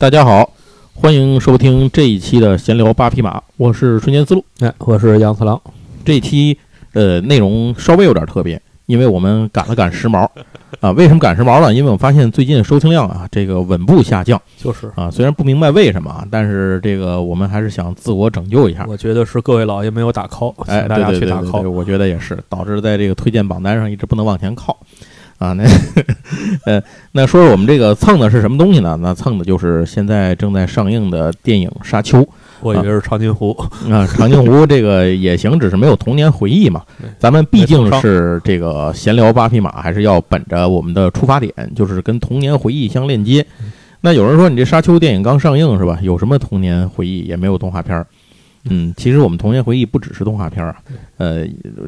大家好，欢迎收听这一期的闲聊八匹马，我是瞬间思路。哎，我是杨次郎。这一期呃内容稍微有点特别，因为我们赶了赶时髦 啊。为什么赶时髦呢？因为我发现最近收听量啊这个稳步下降，就是啊，虽然不明白为什么啊，但是这个我们还是想自我拯救一下。我觉得是各位老爷没有打 call，哎，请大家去打 call。对我觉得也是，导致在这个推荐榜单上一直不能往前靠。啊，那呃，那说说我们这个蹭的是什么东西呢？那蹭的就是现在正在上映的电影《沙丘》。我以为是长津湖，啊，长津湖这个也行，只是没有童年回忆嘛。咱们毕竟是这个闲聊八匹马，还是要本着我们的出发点，就是跟童年回忆相链接。那有人说你这沙丘电影刚上映是吧？有什么童年回忆？也没有动画片儿。嗯，其实我们童年回忆不只是动画片儿啊，呃，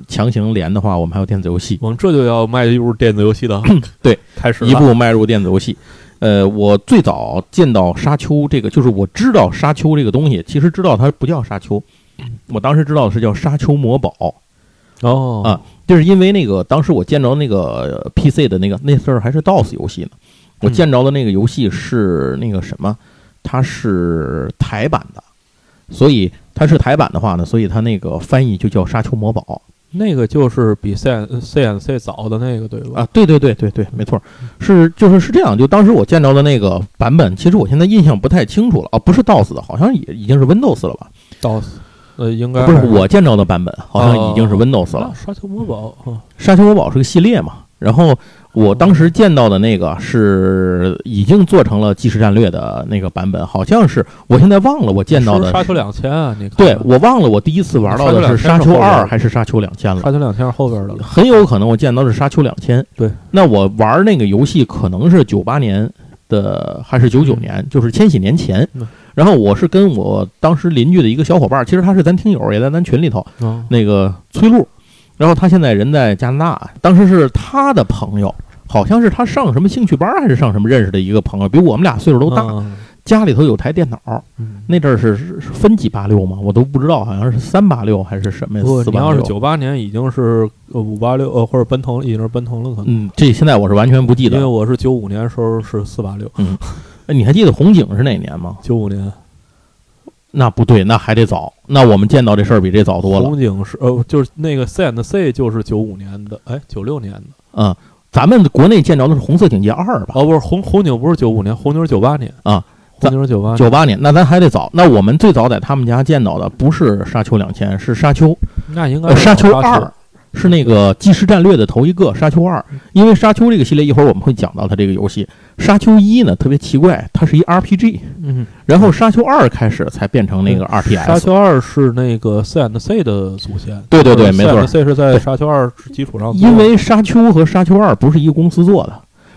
强行连的话，我们还有电子游戏，我们这就要迈入电子游戏的 对，开始了一步迈入电子游戏。呃，我最早见到沙丘这个，就是我知道沙丘这个东西，其实知道它不叫沙丘，我当时知道的是叫沙丘魔堡。哦啊就是因为那个当时我见着那个呃 PC 的那个那阵儿还是 DOS 游戏呢，我嗯见着的那个游戏是那个什么，它是台版的，所以它是台版的话呢，所以它那个翻译就叫《沙丘魔堡那个就是比 C C N C 早的那个对》吧？啊，对对对对对，没错，是就是是这样，就当时我见着的那个版本，其实我现在印象不太清楚了啊，不是 DOS 的，好像也已经是 Windows 了吧？？DOS，呃，应该不是我见着的版本，好像已经是 Windows 了啊。沙丘魔堡啊，沙丘魔堡是个系列嘛，然后我当时见到的那个是已经做成了即时战略的那个版本，好像是我现在忘了我见到的是沙丘两千啊？你看对我忘了我第一次玩到的是沙丘二还是沙丘两千了，沙丘两千是后边的了。很有可能我见到的是沙丘两千。对，那我玩那个游戏可能是九八年的还是九九年，就是千禧年前嗯。然后我是跟我当时邻居的一个小伙伴，其实他是咱听友，也在咱群里头，啊，那个崔璐，然后他现在人在加拿大，当时是他的朋友，好像是他上什么兴趣班还是上什么认识的一个朋友，比我们俩岁数都大，嗯家里头有台电脑，嗯那阵儿是分几八六吗？我都不知道，好像是三八六还是什么呀？不，四八六。你要是九八年已经是呃五八六呃或者奔腾已经是奔腾了可能，嗯，这现在我是完全不记得因为。我是九五年时候是四八六，哎你还记得红警是哪年吗？九五年那不对，那还得早。那我们见到这事儿比这早多了。红警是呃就是那个 C and C 就是九五年的，哎九六年的嗯，咱们国内见着的是红色警戒二吧？哦不是红红警不是九五年，红警是九八年啊，红警是九八年，九八年，那咱还得早。那我们最早在他们家见到的不是沙丘两千，是沙丘。呃，那应该是沙丘二二是那个即时战略的头一个沙丘二，因为沙丘这个系列一会儿我们会讲到它这个游戏。沙丘一呢特别奇怪，它是一 RPG，嗯，然后沙丘二开始才变成那个沙 RTS。丘二是那个 C and C 的祖先，对对对没错。C 是在沙丘二基础上，因为沙丘和沙丘二不是一个公司做的，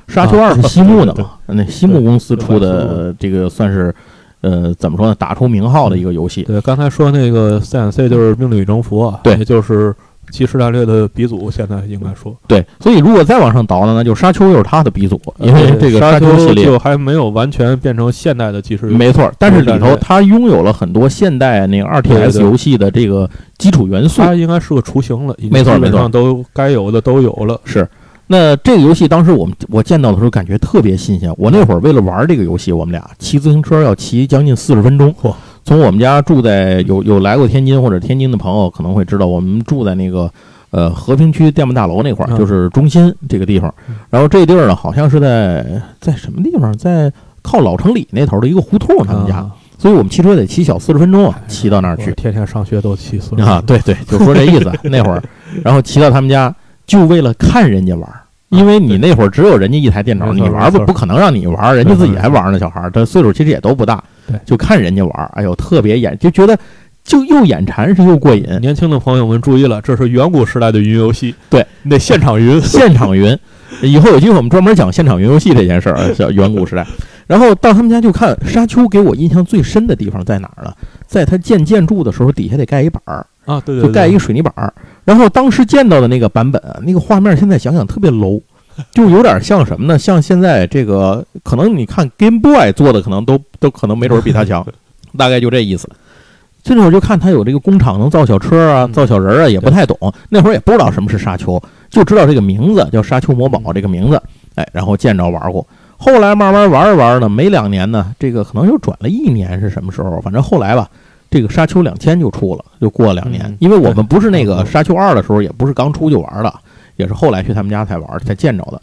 沙丘二是西木的对。嘛，那西木公司出的这个算是，呃，怎么说呢，打出名号的一个游戏。对刚才说那个 C and C 就是命令与征服啊，对。就是即时战略的鼻祖，现在应该说。对，所以如果再往上倒呢，那就沙丘又是它的鼻祖，因为这个沙丘系列就还没有完全变成现代的即时，没错，但是里头它拥有了很多现代那个 RTS 对对游戏的这个基础元素。它应该是个雏形了，没错没错上都该有的都有了。是，那这个游戏当时我们我见到的时候感觉特别新鲜。我那会儿为了玩这个游戏，我们俩骑自行车要骑将近四十分钟。嚯从我们家住在有有来过天津或者天津的朋友可能会知道，我们住在那个呃和平区电报大楼那块儿，嗯就是中心这个地方嗯。然后这地儿呢，好像是在在什么地方，在靠老城里那头的一个胡同，他们家。啊所以我们骑车得骑小四十分钟啊，骑到那儿去。天天上学都骑四啊，对对，就说这意思。那会儿，然后骑到他们家，就为了看人家玩儿，因为你那会儿只有人家一台电脑，你玩儿不不可能让你玩儿，人家自己还玩儿呢，小孩儿，他岁数其实也都不大，就看人家玩儿，哎呦，特别眼，就觉得就又眼馋是又过瘾，年轻的朋友们注意了，这是远古时代的云游戏，对，你得现场云。现场云。以后有机会我们专门讲现场云游戏这件事儿啊，叫远古时代。然后到他们家就看沙丘，给我印象最深的地方在哪儿呢？在他建建筑的时候，底下得盖一板儿，啊，对对，就盖一水泥板儿。然后当时见到的那个版本啊，那个画面现在想想特别 low，就有点像什么呢？像现在这个，可能你看 Game Boy 做的，可能都都可能没准儿比他强，大概就这意思。这会儿就看他有这个工厂能造小车啊，嗯造小人儿啊，也不太懂。那会儿也不知道什么是沙丘，就知道这个名字叫沙丘魔堡这个名字。哎，然后见着玩过。后来慢慢玩着玩着呢，没两年呢，这个可能又转了一年是什么时候？反正后来吧，这个沙丘两千就出了，就过了两年嗯。因为我们不是那个沙丘二的时候，也不是刚出就玩的，也是后来去他们家才玩才见着的。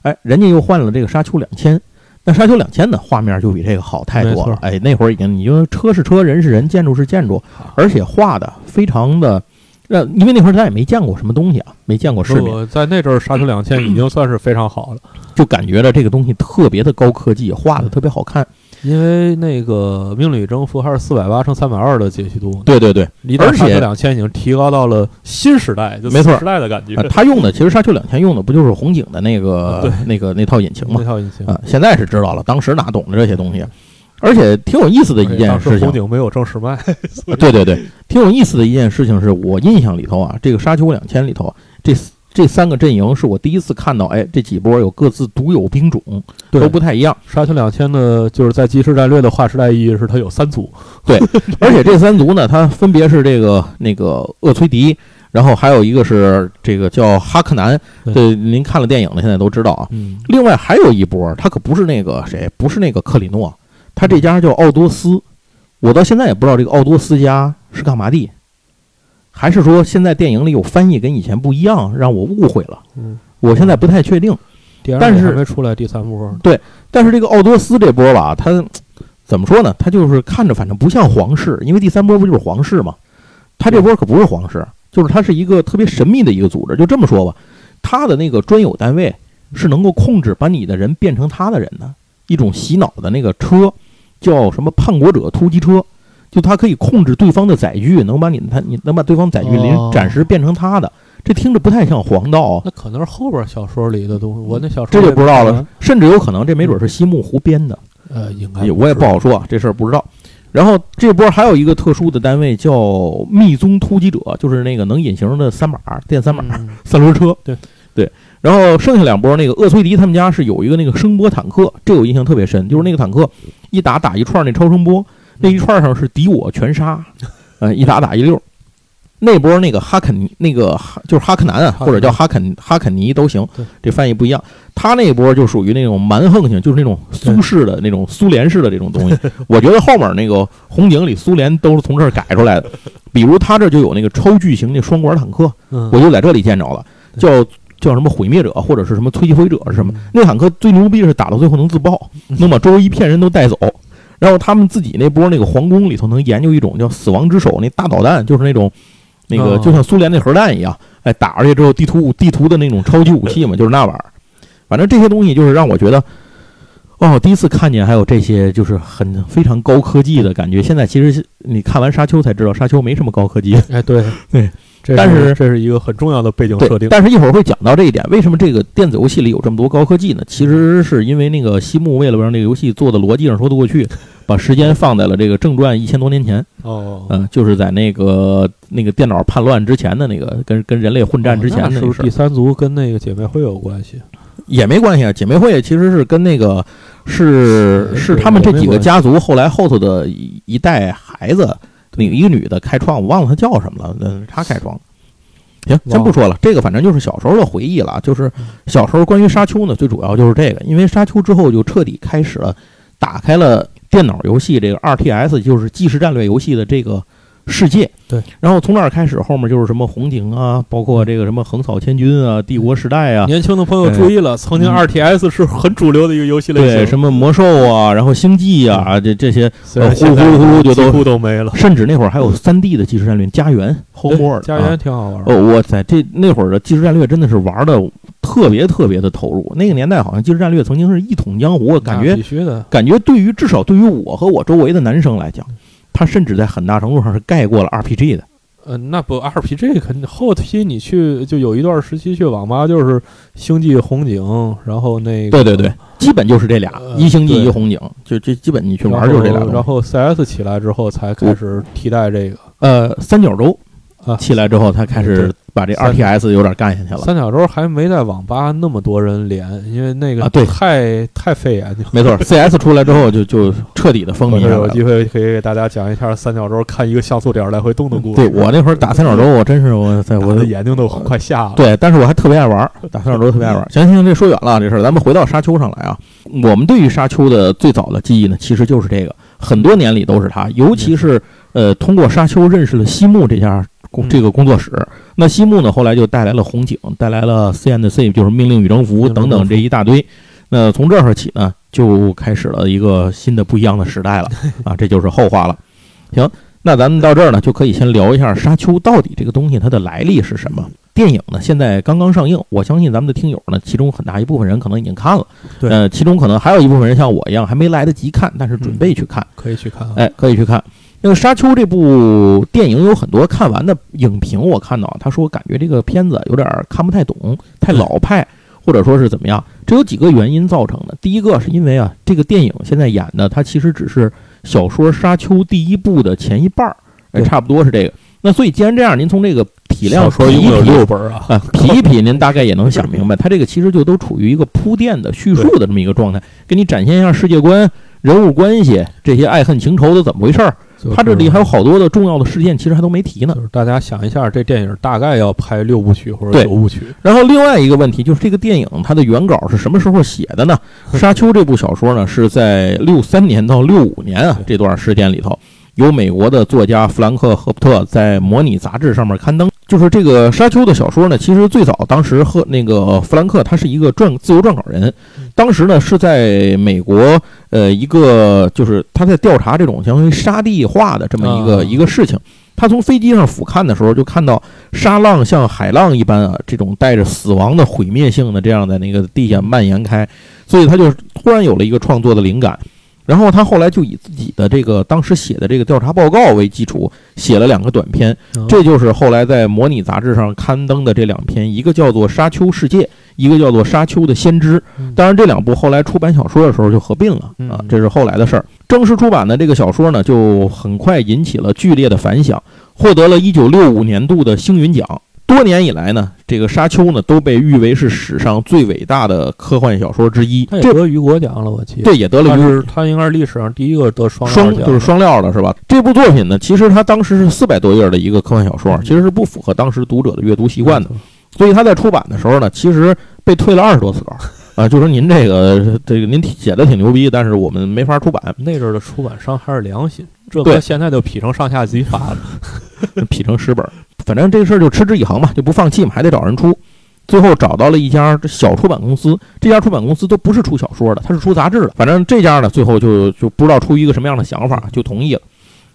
哎，人家又换了这个沙丘两千。那沙丘两千呢，画面就比这个好太多。了哎，那会儿已经，你就车是车，人是人，建筑是建筑，而且画的非常的，呃，因为那会儿咱也没见过什么东西啊，没见过世面，在那阵儿，沙丘两千已经算是非常好了，就感觉着这个东西特别的高科技，画的特别好看。因为那个《命理征服》还是四百八乘三百二的解析度，对对对，离而且沙丘两千已经提高到了新时代，就没错新时代的感觉。呃，。他用的其实沙丘两千用的不就是红警的那个、对。那个那套引擎那？套引擎啊、现在是知道了，当时哪懂的这些东西？而且挺有意思的一件事情。红，警没有正式卖，呃 对对对，挺有意思的一件事情是我印象里头啊，这个沙丘两千里头这这三个阵营是我第一次看到，哎，这几波有各自独有兵种，都不太一样。沙丘两千呢，就是在即时战略的划时代意义是它有三组，而且这三族呢，它分别是这个那个厄崔迪，然后还有一个是这个叫哈克南。对对，您看了电影的现在都知道啊。嗯，另外还有一波，他可不是那个谁，不是那个克里诺，他这家叫奥多斯。我到现在也不知道这个奥多斯家是干嘛的，还是说现在电影里有翻译跟以前不一样，让我误会了。嗯，我现在不太确定。第二但是还没出来第三波，对但是这个奥多斯这波吧，他怎么说呢？他就是看着反正不像皇室，因为第三波不就是皇室嘛？他这波可不是皇室，就是他是一个特别神秘的一个组织。就这么说吧，他的那个专有单位是能够控制把你的人变成他的人的一种洗脑的那个车，叫什么叛国者突击车。就他可以控制对方的载具，能把你他你能把对方载具临哦暂时变成他的，这听着不太像黄道啊，那可能是后边小说里的东西，我那小说这就不知道了。甚至有可能这没准是西木湖编的。呃，应该也我也不好说啊，这事儿不知道。然后这波还有一个特殊的单位叫密宗突击者，就是那个能隐形的三马电三马、嗯三轮车。对对。然后剩下两波，那个厄崔迪他们家是有一个那个声波坦克，这我印象特别深，就是那个坦克一打打一串那超声波，那一串上是敌我全杀，呃，一打打一溜。那波那个哈肯，那个哈就是哈克南啊，或者叫哈肯哈肯尼都行，这翻译不一样。他那波就属于那种蛮横型，就是那种苏式的那种苏联式的这种东西。我觉得后面那个红警里苏联都是从这儿改出来的，比如他这就有那个超巨型那双管坦克，嗯，我就在这里见着了，叫叫什么毁灭者或者是什么摧击毁者是什么？那坦克最牛逼的是打到最后能自爆，能把周围一片人都带走。然后他们自己那波那个皇宫里头能研究一种叫死亡之手那大导弹，就是那种那个哦就像苏联那核弹一样，哎，打出去之后地图地图的那种超级武器嘛，就是那玩意儿。反正这些东西就是让我觉得，哦，第一次看见还有这些就是很非常高科技的感觉。现在其实你看完《沙丘》才知道，《沙丘》没什么高科技。哎，对 对，这但是这是一个很重要的背景设，定。但是一会儿会讲到这一点，为什么这个电子游戏里有这么多高科技呢？其实是因为那个西木为了让这个游戏做的逻辑上说得过去，把时间放在了这个正传一千多年前，哦，嗯、就是在那个那个电脑叛乱之前的那个跟跟人类混战之前的第三族跟那个姐妹会有关系？也没关系啊。姐妹会其实是跟那个是是他们这几个家族后来后头的一一代孩子，那个一个女的开创，我忘了她叫什么了，那是她开创。行，先不说了，这个反正就是小时候的回忆了。就是小时候关于沙丘呢，最主要就是这个，因为沙丘之后就彻底开始了，打开了电脑游戏这个 RTS，就是即时战略游戏的这个世界。对，然后从那儿开始，后面就是什么红警啊，包括这个什么横扫千军啊、帝国时代啊，年轻的朋友注意了，曾经嗯 RTS 是很主流的一个游戏类型。对，什么魔兽啊，然后星际啊，这这些，呼噜呼噜呼噜就都几乎都没了。甚至那会儿还有三 D 的即时战略，家园、Homeworld，家啊。园挺好玩的。哦，我在这那会儿的即时战略真的是玩的特别特别的投入。那个年代好像即时战略曾经是一统江湖，感觉必须的，感觉对于至少对于我和我周围的男生来讲，它甚至在很大程度上是盖过了 RPG 的。呃，那不 RPG 肯定后期你去就有一段时期去网吧就是星际红警，然后那个对对对，基本就是这俩，呃一星际一红警，就这基本你去玩就是这俩然。后 CS 起来之后才开始替代这个呃，三角洲，啊起来之后，他开始把这 RTS 有点干下去了。三角洲还没在网吧那么多人连，因为那个啊对太太费眼睛。没错，CS 出来之后就就彻底的风靡了。有机会可以给大家讲一下三角洲看一个像素点来回动的故事。对我那会儿打三角洲，我真是我在我我的眼睛都快瞎了。对，但是我还特别爱玩儿，打三角洲特别爱玩儿。行行行，这说远了啊这事儿，咱们回到沙丘上来啊。我们对于沙丘的最早的记忆呢，其实就是这个，很多年里都是它，尤其是呃，通过沙丘认识了西木这家工嗯这个工作室。那西木呢，后来就带来了红警，带来了 CNC，就是命令与征服等等这一大堆。那从这儿起呢，就开始了一个新的不一样的时代了 啊，这就是后话了。行，那咱们到这儿呢，就可以先聊一下沙丘到底这个东西它的来历是什么。电影呢，现在刚刚上映，我相信咱们的听友呢，其中很大一部分人可能已经看了，对呃，其中可能还有一部分人像我一样还没来得及看，但是准备去看，可以去看啊。哎，可以去看。那个《沙丘》这部电影有很多看完的影评，我看到他说感觉这个片子有点看不太懂，太老派，或者说是怎么样？这有几个原因造成的。第一个是因为啊，这个电影现在演的它其实只是小说《沙丘》第一部的前一半儿，哎，差不多是这个。那所以既然这样，您从这个体量说一共有比六本啊。啊，皮一皮，您大概也能想明白，它这个其实就都处于一个铺垫的叙述的这么一个状态，给你展现一下世界观、人物关系这些爱恨情仇的怎么回事儿。就是它这里还有好多的重要的事件，其实还都没提呢就。是大家想一下，这电影大概要拍六部曲或者九部曲。然后另外一个问题就是，这个电影它的原稿是什么时候写的呢？《沙丘》这部小说呢，是在六三年到六五年啊这段时间里头，由美国的作家弗兰克·赫普特在《模拟》杂志上面刊登。就是这个《沙丘》的小说呢，其实最早当时和那个弗兰克他是一个撰自由撰稿人，当时呢是在美国呃一个就是他在调查这种相当于沙地化的这么一个、啊一个事情。他从飞机上俯瞰的时候，就看到沙浪像海浪一般啊，这种带着死亡的毁灭性的这样在那个地下蔓延开，所以他就突然有了一个创作的灵感。然后他后来就以自己的这个当时写的这个调查报告为基础，写了两个短篇，嗯这就是后来在《模拟》杂志上刊登的这两篇，一个叫做《沙丘世界》，一个叫做《沙丘的先知》。嗯当然，这两部后来出版小说的时候就合并了啊嗯，这是后来的事儿。正式出版的这个小说呢，就很快引起了剧烈的反响，获得了一九六五年度的星云奖。多年以来呢，这个《沙丘》呢都被誉为是史上最伟大的科幻小说之一。这他也得雨果奖了，我记得。这也得了雨他是他应该是历史上第一个得双双就是双料的是吧？这部作品呢，其实它当时是四百多页的一个科幻小说，嗯其实是不符合当时读者的阅读习惯的。所以他在出版的时候呢，其实被退了二十多次稿 啊，就说您这个这个您写的挺牛逼，但是我们没法出版，那阵儿的出版商还是良心，这对和现在就劈成上下级发了。劈成十本儿。反正这个事儿就持之以恒嘛，就不放弃嘛，还得找人出。最后找到了一家小出版公司，这家出版公司都不是出小说的，它是出杂志的。反正这家呢，最后就就不知道出于一个什么样的想法，就同意了。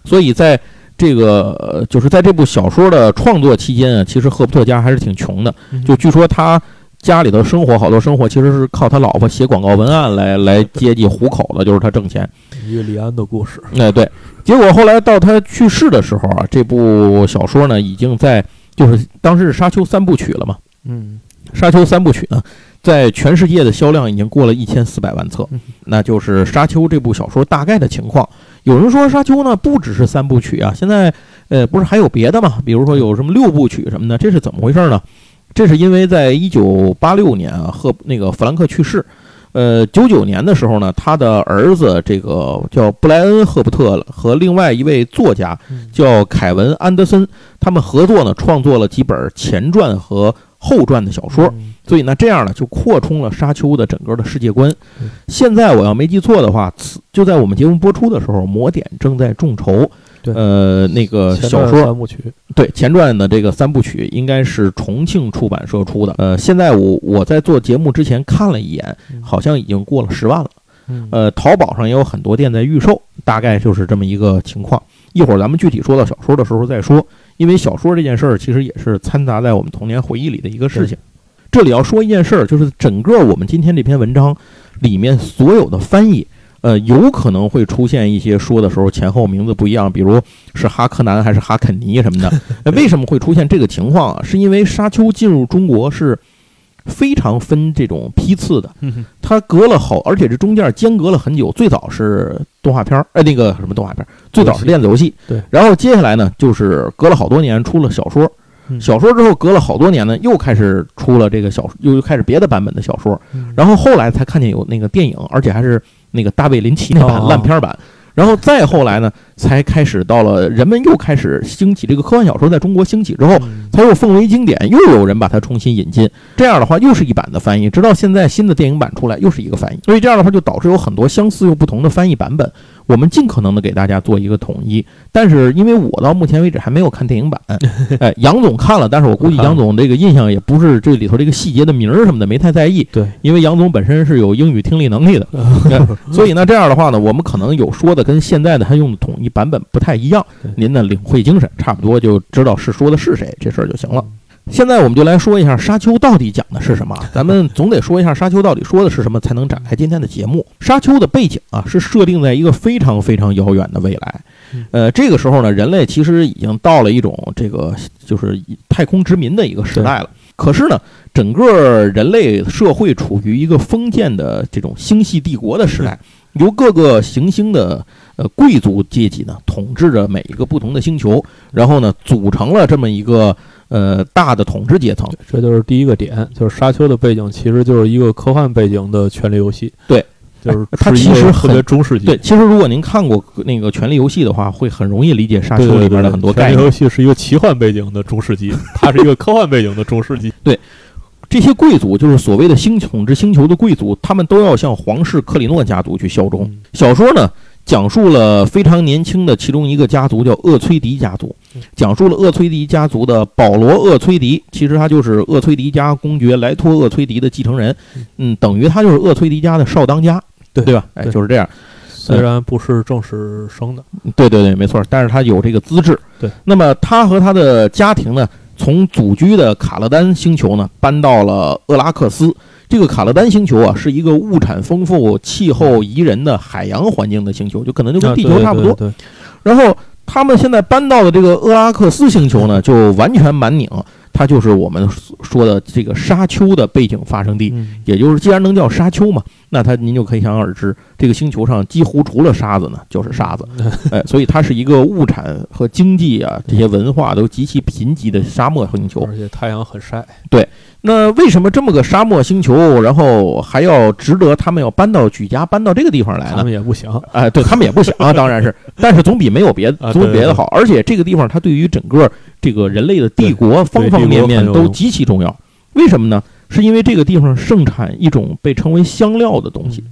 所以在这个呃就是在这部小说的创作期间啊，其实赫伯特家还是挺穷的。就据说他家里头生活好多生活其实是靠他老婆写广告文案来来接济糊口的，就是他挣钱。一个李安的故事，哎，对，结果后来到他去世的时候啊，这部小说呢已经在就是当时是《沙丘》三部曲了嘛，嗯，《沙丘》三部曲呢，在全世界的销量已经过了一千四百万册嗯，那就是《沙丘》这部小说大概的情况。有人说《沙丘》呢不只是三部曲啊，现在呃不是还有别的嘛？比如说有什么六部曲什么的，这是怎么回事呢？这是因为在一九八六年啊，赫那个弗兰克去世，呃，九九年的时候呢，他的儿子这个叫布莱恩·赫伯特和另外一位作家嗯叫凯文·安德森，他们合作呢创作了几本前传和后传的小说。嗯所以呢，这样呢就扩充了沙丘的整个的世界观嗯。现在我要没记错的话，此就在我们节目播出的时候，魔点正在众筹。对呃，那个小说三部曲，对前传的这个三部曲应该是重庆出版社出的。呃，现在我我在做节目之前看了一眼，嗯好像已经过了十万了。嗯呃，淘宝上也有很多店在预售，大概就是这么一个情况。一会儿咱们具体说到小说的时候再说，因为小说这件事儿其实也是掺杂在我们童年回忆里的一个事情。这里要说一件事儿，就是整个我们今天这篇文章里面所有的翻译，呃，有可能会出现一些说的时候前后名字不一样，比如是哈克南还是哈肯尼什么的。呃为什么会出现这个情况啊？是因为沙丘进入中国是非常分这种批次的。嗯它隔了好，而且这中间间隔了很久。最早是动画片儿，哎，那个什么动画片儿，最早是电子游戏。对。然后接下来呢，就是隔了好多年出了小说，小说之后隔了好多年呢，又开始出了这个小，又又开始别的版本的小说。然后后来才看见有那个电影，而且还是那个大卫林奇那版烂片版。然后再后来呢，才开始到了人们又开始兴起这个科幻小说在中国兴起之后，才又奉为经典，又有人把它重新引进。这样的话，又是一版的翻译，直到现在新的电影版出来，又是一个翻译。所以这样的话，就导致有很多相似又不同的翻译版本。我们尽可能的给大家做一个统一，但是因为我到目前为止还没有看电影版，哎，杨总看了，但是我估计杨总这个印象也不是这里头这个细节的名儿什么的没太在意。对，因为杨总本身是有英语听力能力的，所以呢，这样的话呢，我们可能有说的跟现在的他用的统一版本不太一样。您的领会精神差不多就知道是说的是谁这事儿就行了。现在我们就来说一下《沙丘》到底讲的是什么。咱们总得说一下《沙丘》到底说的是什么，才能展开今天的节目。《沙丘》的背景啊，是设定在一个非常非常遥远的未来。呃，这个时候呢，人类其实已经到了一种这个就是太空殖民的一个时代了。可是呢，整个人类社会处于一个封建的这种星系帝国的时代，由各个行星的呃贵族阶级呢统治着每一个不同的星球，然后呢组成了这么一个。呃，大的统治阶层，这就是第一个点，就是沙丘的背景其实就是一个科幻背景的权力游戏。对，就是它其实特别中世纪。对，其实如果您看过那个权力游戏的话，会很容易理解沙丘里边的很多概念。权力游戏是一个奇幻背景的中世纪，它是一个科幻背景的中世纪。对，这些贵族就是所谓的星统治星球的贵族，他们都要向皇室克里诺家族去效忠。小说呢？讲述了非常年轻的其中一个家族，叫厄崔迪家族。讲述了厄崔迪家族的保罗·厄崔迪，其实他就是厄崔迪家公爵莱托·厄崔迪的继承人。嗯，等于他就是厄崔迪家的少当家，对对吧？哎，就是这样。虽然不是正式生的，对对对，没错。但是他有这个资质。对。那么他和他的家庭呢，从祖居的卡勒丹星球呢，搬到了厄拉克斯。这个卡勒丹星球啊，是一个物产丰富、气候宜人的海洋环境的星球，就可能就跟地球差不多。然后他们现在搬到的这个厄拉克斯星球呢，就完全满拧，它就是我们说的这个沙丘的背景发生地。也就是，既然能叫沙丘嘛，那它您就可以想而知，这个星球上几乎除了沙子呢，就是沙子。哎，所以它是一个物产和经济啊这些文化都极其贫瘠的沙漠星球，而且太阳很晒。对。那为什么这么个沙漠星球，然后还要值得他们要搬到举家搬到这个地方来呢？他们也不想，哎，对他们也不想啊，当然是，但是总比没有别的，总比别的好。而且这个地方它对于整个这个人类的帝国方方面面都极其重要。为什么呢？是因为这个地方盛产一种被称为香料的东西。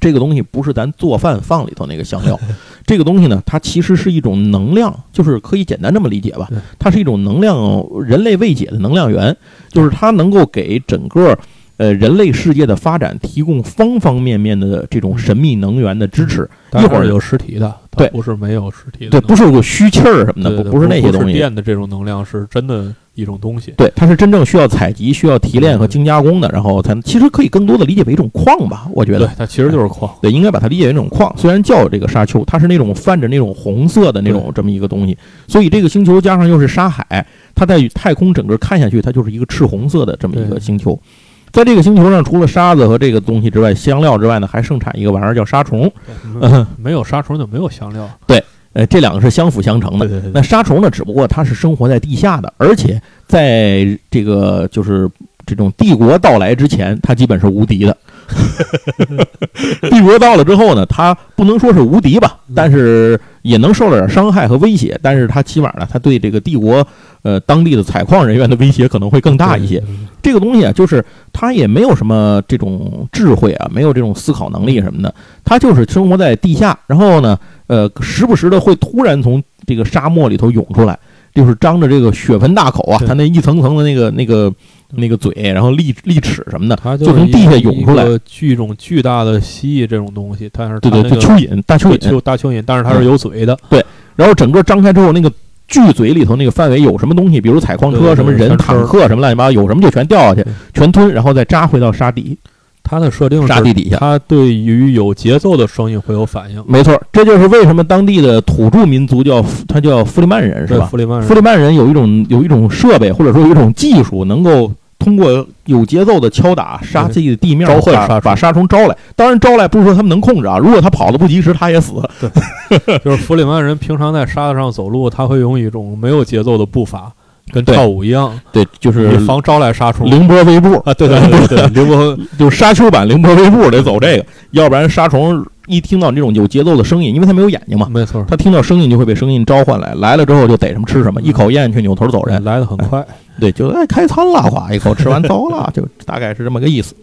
这个东西不是咱做饭放里头那个香料，这个东西呢，它其实是一种能量，就是可以简单这么理解吧，它是一种能量，人类未解的能量源，就是它能够给整个呃人类世界的发展提供方方面面的这种神秘能源的支持。一会儿有实体的，对，不是没有实体的，对，不是有虚气儿什么的，不是那些东西。电的这种能量是真的。一种东西，对，它是真正需要采集、需要提炼和精加工的，然后才其实可以更多的理解为一种矿吧，我觉得。对，它其实就是矿。对，应该把它理解为一种矿。虽然叫这个沙丘，它是那种泛着那种红色的那种这么一个东西，所以这个星球加上又是沙海，它在太空整个看下去，它就是一个赤红色的这么一个星球。在这个星球上，除了沙子和这个东西之外，香料之外呢，还盛产一个玩意儿叫沙虫。没有沙虫就没有香料。对。呃，这两个是相辅相成的。那沙虫呢？只不过它是生活在地下的，而且在这个就是这种帝国到来之前，它基本是无敌的。帝国到了之后呢，他不能说是无敌吧，但是也能受了点伤害和威胁。但是他起码呢，他对这个帝国呃当地的采矿人员的威胁可能会更大一些。这个东西啊，就是他也没有什么这种智慧啊，没有这种思考能力什么的，他就是生活在地下，然后呢。呃，时不时的会突然从这个沙漠里头涌出来，就是张着这个血盆大口啊，他那一层层的那个那个那个嘴，然后利利齿什么的，它就从地下涌出来，巨种巨大的蜥蜴这种东西，但是对对，对，蚯蚓大蚯蚓就，大蚯蚓，但是它是有嘴的，对，然后整个张开之后，那个巨嘴里头那个范围有什么东西，比如采矿车、什么人、坦克什么乱七八糟，有什么就全掉下去，全吞，然后再扎回到沙底。它的设定沙地底下，它对于有节奏的声音会有反应。没错，这就是为什么当地的土著民族叫他叫弗里曼人，是吧？弗里曼人，弗里曼人有一种有一种设备，或者说有一种技术，能够通过有节奏的敲打杀自己的地面，召唤把杀虫把杀虫招来。当然招来不是说他们能控制啊，如果他跑的不及时，他也死。就是弗里曼人平常在沙子上走路，他会用一种没有节奏的步伐，跟跳舞一样，对，就是以防招来杀虫。凌波微步啊，对对对对，凌波就是沙丘版凌波微步得走这个，要不然沙虫一听到这种有节奏的声音，因为它没有眼睛嘛，没错，它听到声音就会被声音召唤来，来了之后就逮什么吃什么，一口咽下去扭头走人。来的很快。对，就哎开餐了，哗一口吃完走了，就大概是这么个意思。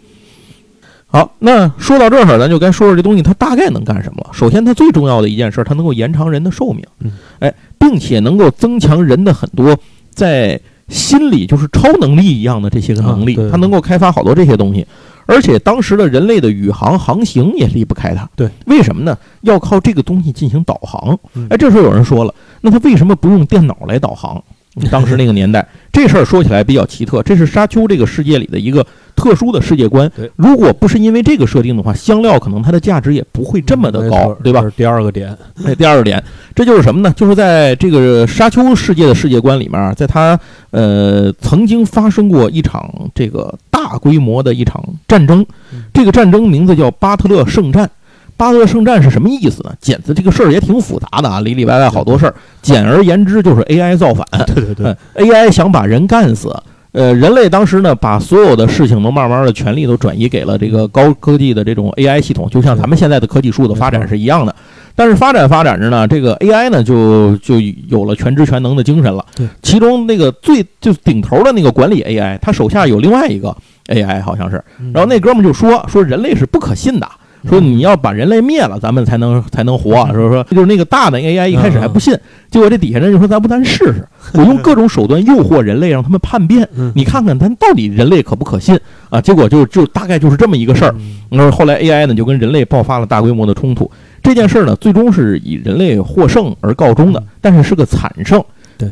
好，那说到这儿，咱就该说说这东西它大概能干什么了。首先，它最重要的一件事，它能够延长人的寿命，嗯，哎，并且能够增强人的很多在心理就是超能力一样的这些个能力，它能够开发好多这些东西。而且当时的人类的宇航航行也离不开它，对，为什么呢？要靠这个东西进行导航。嗯哎，这时候有人说了，那他为什么不用电脑来导航？当时那个年代，这事儿说起来比较奇特，这是沙丘这个世界里的一个特殊的世界观。如果不是因为这个设定的话，香料可能它的价值也不会这么的高，对吧这？是第二个点，哎，第二个点，这就是什么呢？就是在这个沙丘世界的世界观里面，在它呃曾经发生过一场这个大规模的一场战争嗯，这个战争名字叫巴特勒圣战。巴特勒圣战是什么意思呢？简直这个事儿也挺复杂的啊，里里外外好多事儿。简而言之，就是 AI 造反。对对对，呃 AI 想把人干死。呃，人类当时呢，把所有的事情都慢慢的权力都转移给了这个高科技的这种 AI 系统，就像咱们现在的科技树的发展是一样的。但是发展发展着呢，这个 AI 呢就就有了全知全能的精神了对。其中那个最就顶头的那个管理 AI，他手下有另外一个 AI，好像是。嗯然后那哥们就说说人类是不可信的，说你要把人类灭了，咱们才能才能活。嗯说说就是那个大的 AI 一开始还不信，结果这底下人就说咱不咱试试，我用各种手段诱惑人类，让他们叛变，嗯你看看咱到底人类可不可信啊？结果就就大概就是这么一个事儿。那后后来 AI 呢就跟人类爆发了大规模的冲突，这件事儿呢最终是以人类获胜而告终的嗯，但是是个惨胜。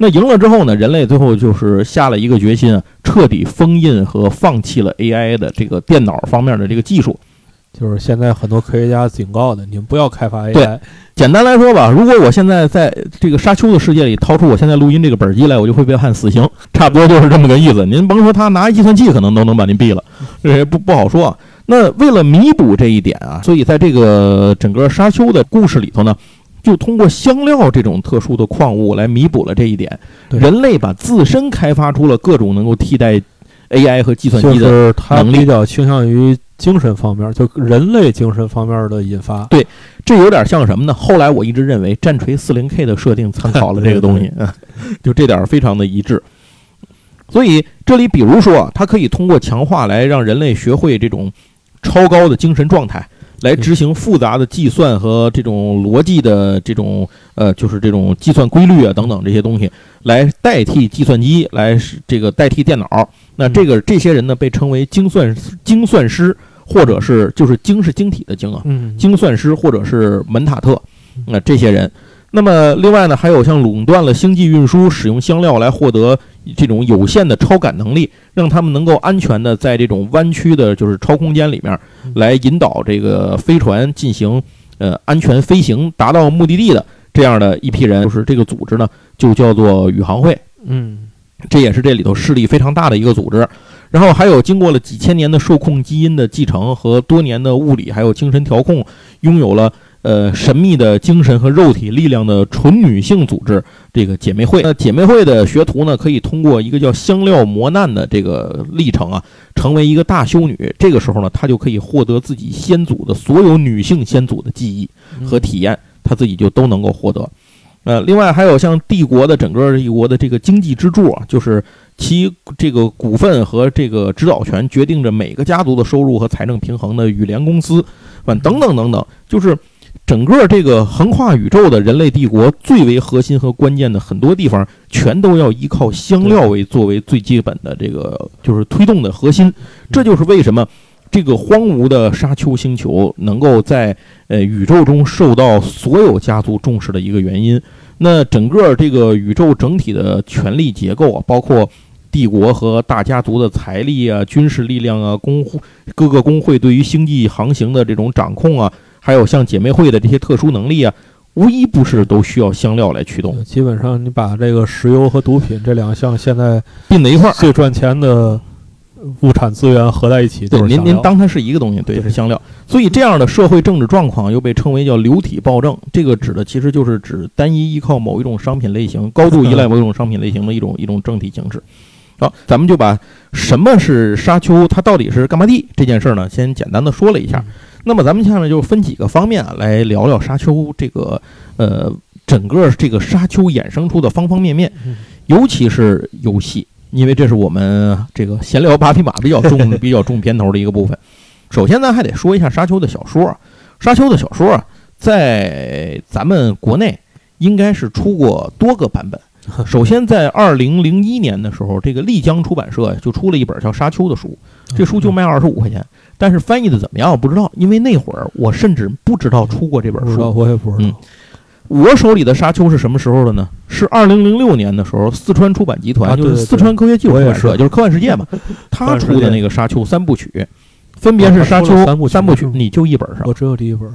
那赢了之后呢，人类最后就是下了一个决心啊，彻底封印和放弃了 AI 的这个电脑方面的这个技术。就是现在很多科学家警告的，你们不要开发 AI，简单来说吧，如果我现在在这个沙丘的世界里掏出我现在录音这个本儿机来，我就会被判死刑，差不多就是这么个意思。您甭说他拿计算器可能都能把您毙了，这也不不好说啊。那为了弥补这一点啊，所以在这个整个沙丘的故事里头呢，就通过香料这种特殊的矿物来弥补了这一点。人类把自身开发出了各种能够替代 AI 和计算机的是它能力比较倾向于精神方面，就人类精神方面的引发。对这有点像什么呢？后来我一直认为战锤 40K 的设定参考了这个东西，嗯 就这点非常的一致。所以这里比如说啊，它可以通过强化来让人类学会这种超高的精神状态，来执行复杂的计算和这种逻辑的这种呃，就是这种计算规律啊等等这些东西，来代替计算机，来这个代替电脑。那这个这些人呢，被称为精算精算师，或者是就是精是晶体的精啊，嗯，精算师或者是门塔特，那、这些人。那么另外呢，还有像垄断了星际运输，使用香料来获得这种有限的超感能力，让他们能够安全的在这种弯曲的，就是超空间里面嗯来引导这个飞船进行呃安全飞行，达到目的地的这样的一批人，就是这个组织呢，就叫做宇航会。嗯，这也是这里头势力非常大的一个组织。然后还有经过了几千年的受控基因的继承和多年的物理还有精神调控，拥有了呃神秘的精神和肉体力量的纯女性组织这个姐妹会。那姐妹会的学徒呢，可以通过一个叫香料磨难的这个历程啊，成为一个大修女。这个时候呢，她就可以获得自己先祖的所有女性先祖的记忆。嗯和体验，她自己就都能够获得。呃，另外还有像帝国的整个帝国的这个经济支柱啊，就是其这个股份和这个指导权决定着每个家族的收入和财政平衡的羽联公司，啊等等等等，就是整个这个横跨宇宙的人类帝国最为核心和关键的很多地方，全都要依靠香料为作为最基本的这个就是推动的核心。这就是为什么这个荒芜的沙丘星球能够在呃宇宙中受到所有家族重视的一个原因。那整个这个宇宙整体的权力结构啊，包括帝国和大家族的财力啊、军事力量啊、工会各个工会对于星际航行的这种掌控啊，还有像姐妹会的这些特殊能力啊，无一不是都需要香料来驱动，基本上你把这个石油和毒品这两项现在并在一块儿。最赚钱的物产资源合在一起就对，您您当它是一个东西，对，是香料。所以这样的社会政治状况又被称为叫流体暴政，这个指的其实就是指单一依靠某一种商品类型，高度依赖某一种商品类型的一种 一种政体形式。好，咱们就把什么是沙丘，它到底是干嘛地这件事儿呢，先简单的说了一下。嗯那么咱们下面就分几个方面啊，来聊聊沙丘这个呃整个这个沙丘衍生出的方方面面嗯，尤其是游戏，因为这是我们这个闲聊八匹马比较重 比较重片头的一个部分。首先，咱还得说一下沙丘的小说啊，沙丘的小说啊，在咱们国内应该是出过多个版本。首先，在二零零一年的时候，这个丽江出版社就出了一本叫《沙丘》的书，这书就卖二十五块钱，但是翻译的怎么样我不知道，因为那会儿我甚至不知道出过这本书。我也不知道嗯。我手里的《沙丘》是什么时候的呢？是二零零六年的时候，四川出版集团，就是四川科学技术出版社，就是科幻世界嘛，他出的那个《沙丘》三部曲，分别是《沙丘三部曲你就一本上，我只有第一本。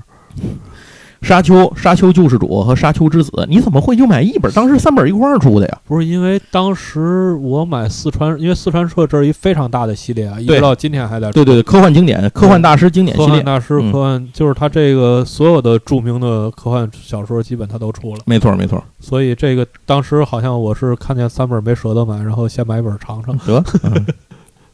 沙丘、沙丘救世主和沙丘之子，你怎么会就买一本？当时三本一块儿出的呀？不是因为当时我买四川，因为四川社这是一非常大的系列啊，一直到今天还在出。对对对，科幻经典、科幻大师经典系列，科幻大师，嗯科幻就是他这个所有的著名的科幻小说，基本他都出了。没错没错。所以这个当时好像我是看见三本没舍得买，然后先买一本尝尝。得，嗯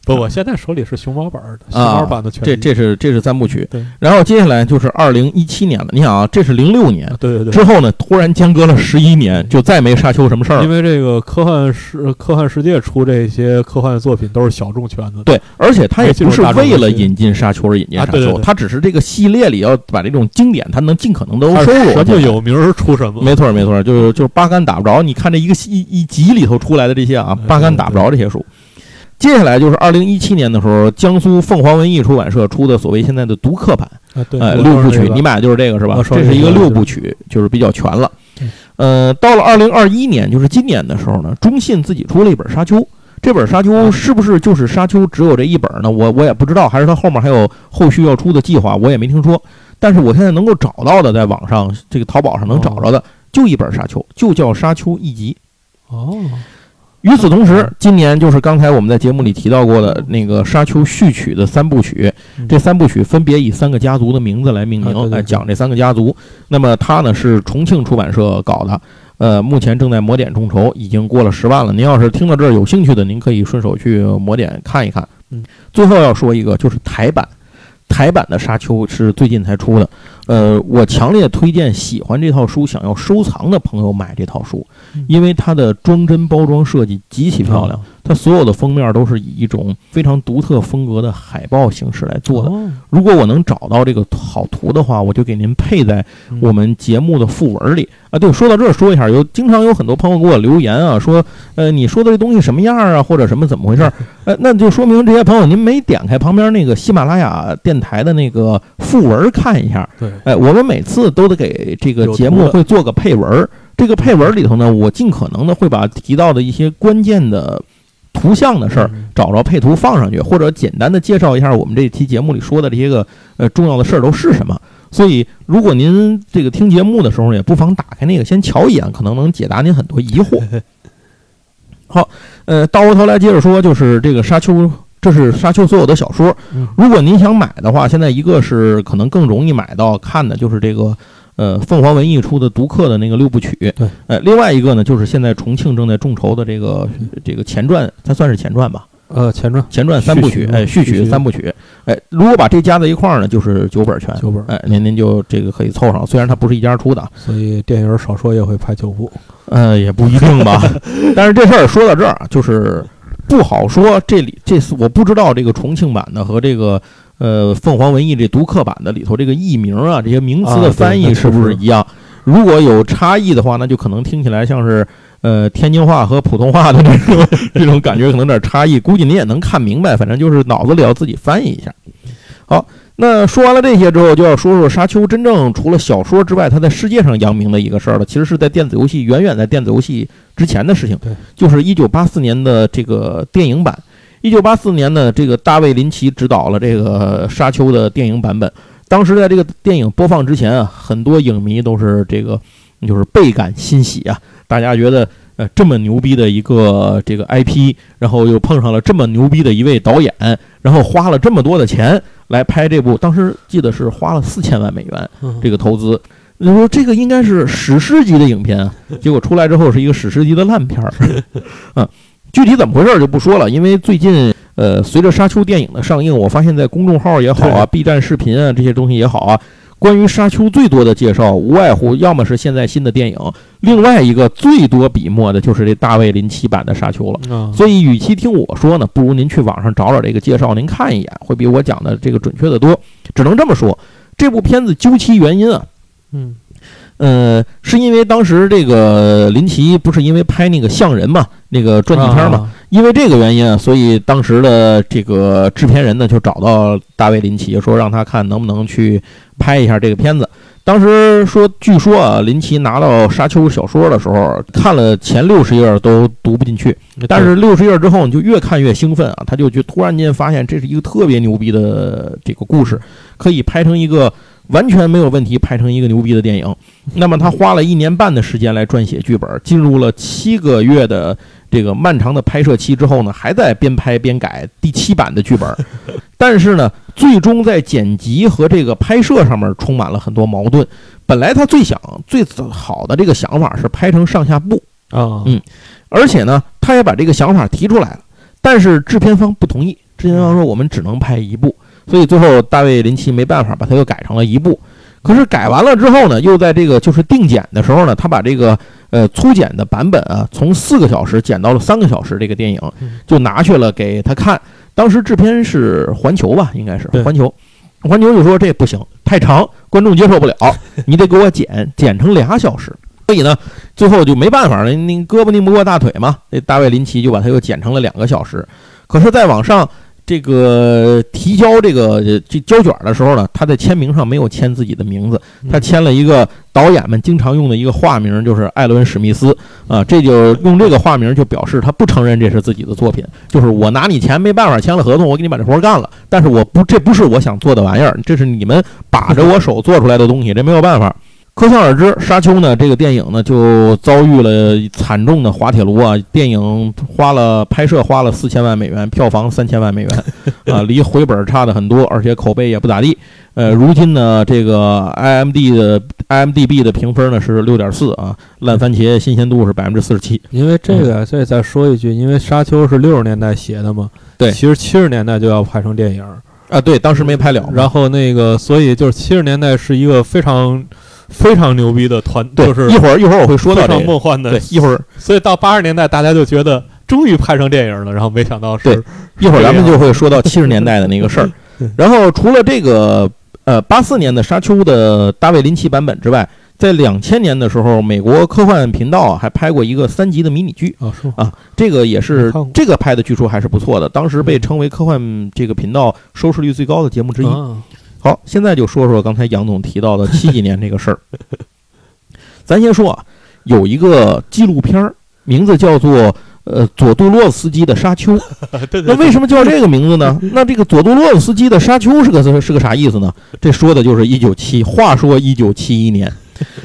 不，我现在手里是熊猫版的，熊啊猫版的全集。这这是这是三部曲，对然后接下来就是二零一七年了。你想啊，这是零六年啊，对对对。之后呢，突然间隔了十一年，就再没沙丘什么事儿。因为这个科幻世科幻世界出这些科幻作品都是小众圈子，对，而且它也不是为了引进沙丘而引进沙丘，啊对对对它只是这个系列里要把这种经典，它能尽可能都它收入什么。有名儿出什么。没错没错，就是就是八竿打不着。你看这一个一一集里头出来的这些啊，嗯八竿打不着这些书。接下来就是二零一七年的时候，江苏凤凰文艺出版社出的所谓现在的读客版，啊，对，呃，六部曲，你买的就是这个是吧这是一个六部曲，就是比较全了嗯。呃，到了二零二一年，就是今年的时候呢，中信自己出了一本《沙丘》。这本《沙丘》啊是不是就是《沙丘》只有这一本呢？我我也不知道，还是它后面还有后续要出的计划，我也没听说。但是我现在能够找到的，在网上这个淘宝上能找着的，就一本《沙丘》，就叫《沙丘一集》。哦，与此同时，今年就是刚才我们在节目里提到过的那个《沙丘》序曲的三部曲，嗯这三部曲分别以三个家族的名字来命名，来讲这三个家族。那么它呢是重庆出版社搞的，呃，目前正在魔点众筹，已经过了十万了。您要是听到这儿有兴趣的，您可以顺手去魔点看一看。嗯，最后要说一个，就是台版，台版的《沙丘》是最近才出的。呃，我强烈推荐喜欢这套书、想要收藏的朋友买这套书嗯，因为它的装帧包装设计极其漂亮。它所有的封面都是以一种非常独特风格的海报形式来做的。哦如果我能找到这个好图的话，我就给您配在嗯我们节目的副文里啊。对，说到这儿说一下，有经常有很多朋友给我留言啊，说呃你说的这东西什么样啊，或者什么怎么回事儿？呃，那就说明这些朋友您没点开旁边那个喜马拉雅电台的那个副文看一下。对，哎，我们每次都得给这个节目会做个配文儿，这个配文里头呢，我尽可能的会把提到的一些关键的图像的事儿。嗯找着配图放上去，或者简单的介绍一下我们这期节目里说的这些个呃重要的事儿都是什么。所以，如果您这个听节目的时候，也不妨打开那个先瞧一眼，可能能解答您很多疑惑。好，呃，倒过头来接着说，就是这个沙丘，这是沙丘所有的小说。嗯如果您想买的话，现在一个是可能更容易买到看的，就是这个呃凤凰文艺出的独客的那个六部曲。对，呃，另外一个呢，就是现在重庆正在众筹的这个这个前传，它算是前传吧。呃，前传前传三部曲哎，续续曲曲三部曲，哎，如果把这加在一块儿呢，就是九本全，九本哎，您您就这个可以凑上，虽然它不是一家出的，所以电影少说也会拍九部。呃，也不一定吧。但是这事儿说到这儿啊，就是不好说。这里这次我不知道这个重庆版的和这个呃凤凰文艺这读客版的里头这个译名啊，这些名词的翻译是不是是一样？如果有差异的话，那就可能听起来像是呃天津话和普通话的这种 这种感觉，可能有点差异。估计您也能看明白，反正就是脑子里要自己翻译一下。好，那说完了这些之后，就要说说沙丘真正除了小说之外，它在世界上扬名的一个事儿了。其实是在电子游戏远远在电子游戏之前的事情。对，就是一九八四年的这个电影版。一九八四年呢，这个大卫林奇执导了这个沙丘的电影版本。当时在这个电影播放之前啊，很多影迷都是这个就是倍感欣喜啊，大家觉得呃，这么牛逼的一个 这个 IP，然后又碰上了这么牛逼的一位导演，然后花了这么多的钱来拍这部，当时记得是花了四千万美元这个投资。你说这个应该是史诗级的影片啊，结果出来之后是一个史诗级的烂片儿，啊，具体怎么回事就不说了，因为最近呃，随着《沙丘》电影的上映，我发现在公众号也好啊，B 站视频啊这些东西也好啊，关于《沙丘》最多的介绍，无外乎要么是现在新的电影，另外一个最多笔墨的就是这大卫林奇版的《沙丘》了。所以，与其听我说呢，不如您去网上找找这个介绍，您看一眼，会比我讲的这个准确的多。只能这么说，这部片子究其原因啊。嗯，呃，是因为当时这个林奇不是因为拍那个像人嘛，那个传记片嘛，因为这个原因啊，所以当时的这个制片人呢就找到大卫林奇，说让他看能不能去拍一下这个片子。当时说，据说啊，林奇拿到《沙丘》小说的时候，看了前六十页都读不进去，但是六十页之后你就越看越兴奋啊，他就就突然间发现这是一个特别牛逼的这个故事，可以拍成一个。完全没有问题，拍成一个牛逼的电影。那么他花了一年半的时间来撰写剧本，进入了七个月的这个漫长的拍摄期之后呢，还在边拍边改第七版的剧本。但是呢，最终在剪辑和这个拍摄上面充满了很多矛盾。本来他最想最好的这个想法是拍成上下部啊，嗯，而且呢，他也把这个想法提出来了，但是制片方不同意，制片方说我们只能拍一部。所以最后，大卫林奇没办法，把它又改成了一部。可是改完了之后呢，又在这个就是定剪的时候呢，他把这个呃粗剪的版本啊，从四个小时剪到了三个小时。这个电影就拿去了给他看。当时制片是环球吧，应该是环球。环球就说这不行，太长，观众接受不了，你得给我剪剪成俩小时。所以呢，最后就没办法了，你胳膊拧不过大腿嘛。那大卫林奇就把它又剪成了两个小时。可是再往上。这个提交这个这胶卷的时候呢，他在签名上没有签自己的名字，他签了一个导演们经常用的一个化名，就是艾伦史密斯啊，这就用这个化名就表示他不承认这是自己的作品，就是我拿你钱没办法签了合同，我给你把这活干了，但是我不这不是我想做的玩意儿，这是你们把着我手做出来的东西，这没有办法。可想而知，《沙丘》呢，这个电影呢，就遭遇了惨重的滑铁卢啊！电影花了拍摄花了四千万美元，票房三千万美元，啊，离回本差的很多，而且口碑也不咋地。呃，如今呢，这个 IMD 的 IMDB 的评分呢是六点四啊，烂番茄新鲜度是百分之四十七。因为这个，所以再说一句，因为《沙丘》是六十年代写的嘛，对，其实七十年代就要拍成电影啊，对，当时没拍了。然后那个，所以就是七十年代是一个非常。非常牛逼的团，就是一会儿一会儿我会说到非常梦幻的，对，一会儿，所以到八十年代大家就觉得终于拍成电影了，然后没想到是，一会儿咱们就会说到七十年代的那个事儿。然后除了这个呃八四年的《沙丘》的大卫林奇版本之外，在两千年的时候，美国科幻频道还拍过一个三集的迷你剧。啊，是啊，这个也是这个拍的，据说还是不错的，当时被称为科幻这个频道收视率最高的节目之一。好，现在就说说刚才杨总提到的 七几年这个事儿。咱先说啊，有一个纪录片儿，名字叫做呃佐杜洛斯基的《沙丘》。那为什么叫这个名字呢？那这个佐杜洛斯基的《沙丘》是个是个啥意思呢？这说的就是一九七。话说一九七一年，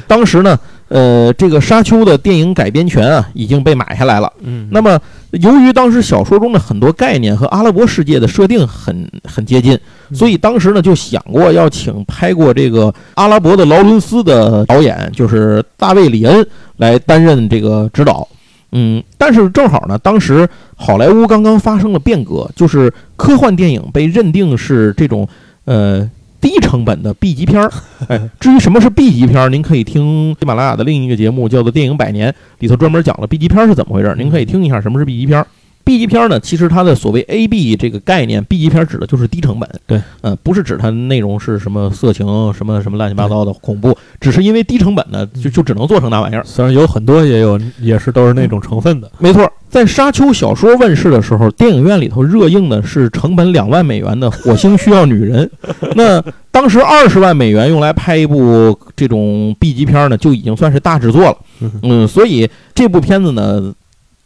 当时呢。呃，这个《沙丘》的电影改编权啊已经被买下来了。嗯，那么由于当时小说中的很多概念和阿拉伯世界的设定很很接近，所以当时呢就想过要请拍过这个阿拉伯的劳伦斯的导演，就是大卫·里恩来担任这个指导。嗯，但是正好呢，当时好莱坞刚刚发生了变革，就是科幻电影被认定是这种呃。低成本的 B 级片儿，哎，至于什么是 B 级片儿，您可以听喜马拉雅的另一个节目，叫做《电影百年》，里头专门讲了 B 级片儿是怎么回事。您可以听一下什么是 B 级片儿。B 级片呢，其实它的所谓 A B 这个概念，B 级片指的就是低成本。对，嗯，不是指它内容是什么色情、什么什么乱七八糟的恐怖，只是因为低成本呢，就就只能做成那玩意儿。虽然有很多也有，也是都是那种成分的。没错，在《沙丘》小说问世的时候，电影院里头热映的是成本两万美元的《火星需要女人》，那当时二十万美元用来拍一部这种 B 级片呢，就已经算是大制作了。嗯，所以这部片子呢。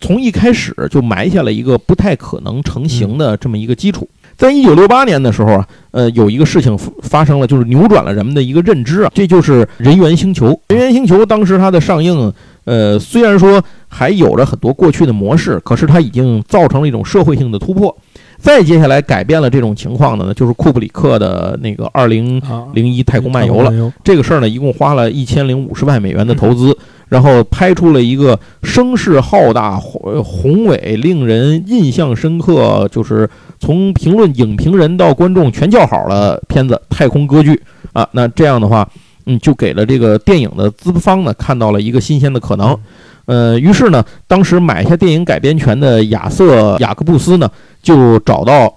从一开始就埋下了一个不太可能成型的这么一个基础。在一九六八年的时候啊，呃，有一个事情发生了，就是扭转了人们的一个认知啊，这就是《人猿星球》。《人猿星球》当时它的上映，呃，虽然说还有着很多过去的模式，可是它已经造成了一种社会性的突破。再接下来改变了这种情况的呢，就是库布里克的那个二零零一太空漫游了。这个事儿呢，一共花了一千零五十万美元的投资，然后拍出了一个声势浩大、宏伟、令人印象深刻，就是从评论影评人到观众全叫好的片子《太空歌剧》啊。那这样的话，嗯，就给了这个电影的资方呢看到了一个新鲜的可能。呃，于是呢，当时买下电影改编权的亚瑟·雅各布斯呢，就找到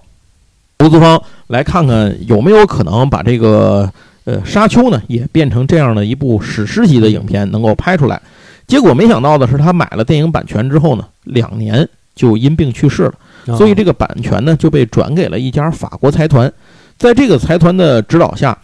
投资方来看看有没有可能把这个呃《沙丘》呢也变成这样的一部史诗级的影片，能够拍出来。结果没想到的是，他买了电影版权之后呢，两年就因病去世了，所以这个版权呢就被转给了一家法国财团，在这个财团的指导下。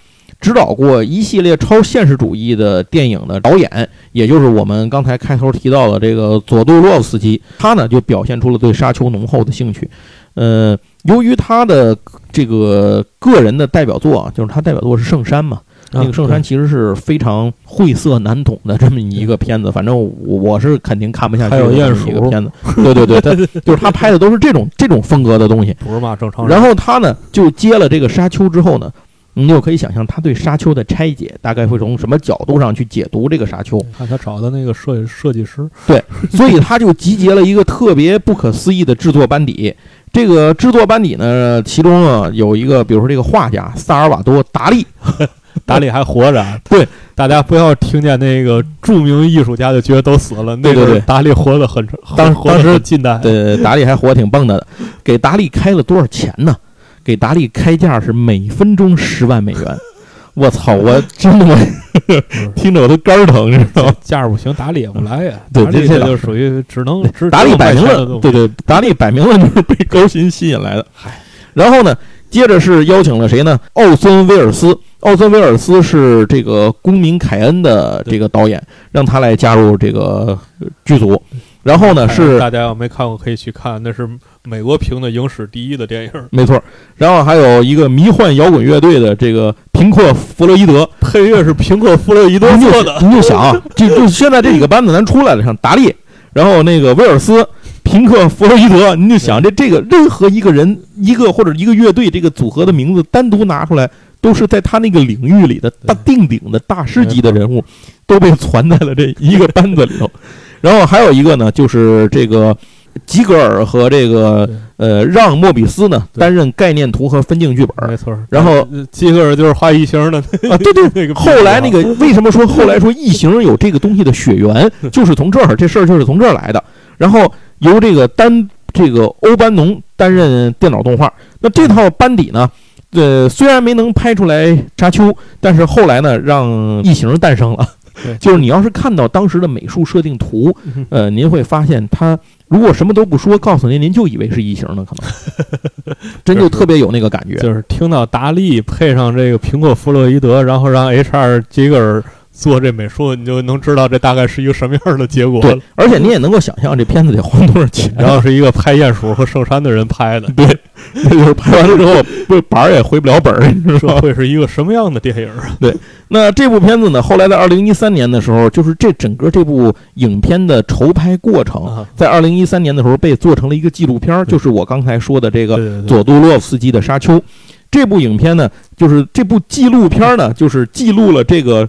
指导过一系列超现实主义的电影的导演，也就是我们刚才开头提到的这个佐杜洛夫斯基，他呢就表现出了对沙丘浓厚的兴趣。呃，由于他的这个个人的代表作啊，就是他代表作是《圣山》嘛，那个《圣山》其实是非常晦涩难懂的这么一个 片子，反正我是肯定看不下去的一个片子。对对对，他就是他拍的都是这种这种风格的东西，不是嘛正常。然后他呢就接了这个《沙丘》之后呢。你就可以想象他对沙丘的拆解大概会从什么角度上去解读这个沙丘。看他找的那个设设计师，对，所以他就集结了一个特别不可思议的制作班底。这个制作班底呢，其中啊有一个，比如说这个画家萨尔瓦多·达利，达利还活着。对，大家不要听见那个著名艺术家就觉得都死了。对对对，达利活得很当当时近代，对达利还活得挺蹦的。给达利开了多少钱呢？给达利开价是每分钟十万美元，我操！我真的听着我都肝疼，你知道吗？价不行，达利也不来呀。对，这这就属于只能达利摆明了，对对，达利摆明了就是被高薪吸引来的。嗨，然后呢，接着是邀请了谁呢？奥森威尔斯。奥森威尔斯是这个《公民凯恩》的这个导演，让他来加入这个剧组。然后呢，是大家要没看过可以去看，那是美国评的影史第一的电影，没错。然后还有一个迷幻摇滚乐队的这个平克·弗洛伊德，配乐是平克·弗洛伊德做的。您就想啊，就就现在这几个班子咱出来了，像达利，然后那个威尔斯、平克·弗洛伊德，您就想这这个任何一个人、一个或者一个乐队这个组合的名字单独拿出来，都是在他那个领域里的大定鼎的大师级的人物，都被攒在了这一个班子里头。然后还有一个呢，就是这个吉格尔和这个呃让莫比斯呢担任概念图和分镜剧本，没错。然后吉格尔就是画异形的啊，对对，那个后来那个为什么说后来说异形有这个东西的血缘，就是从这儿，这事儿就是从这儿来的。然后由这个丹这个欧班农担任电脑动画。那这套班底呢，呃，虽然没能拍出来沙丘，但是后来呢，让异形诞生了。就是你要是看到当时的美术设定图，呃，您会发现他如果什么都不说，告诉您，您就以为是异形呢，可能 真就特别有那个感觉。就是听到达利配上这个苹果弗洛伊德，然后让 H.R. 吉格尔。做这美术，你就能知道这大概是一个什么样的结果。对，而且你也能够想象这片子得花多少钱。然后是一个拍鼹鼠和圣山的人拍的，对，那就是拍完了之后，不板儿也回不了本儿，你知道会是一个什么样的电影啊？对，那这部片子呢，后来在二零一三年的时候，就是这整个这部影片的筹拍过程，在二零一三年的时候被做成了一个纪录片，就是我刚才说的这个佐杜洛夫斯基的《沙丘》。这部影片呢，就是这部纪录片呢，就是记录了这个。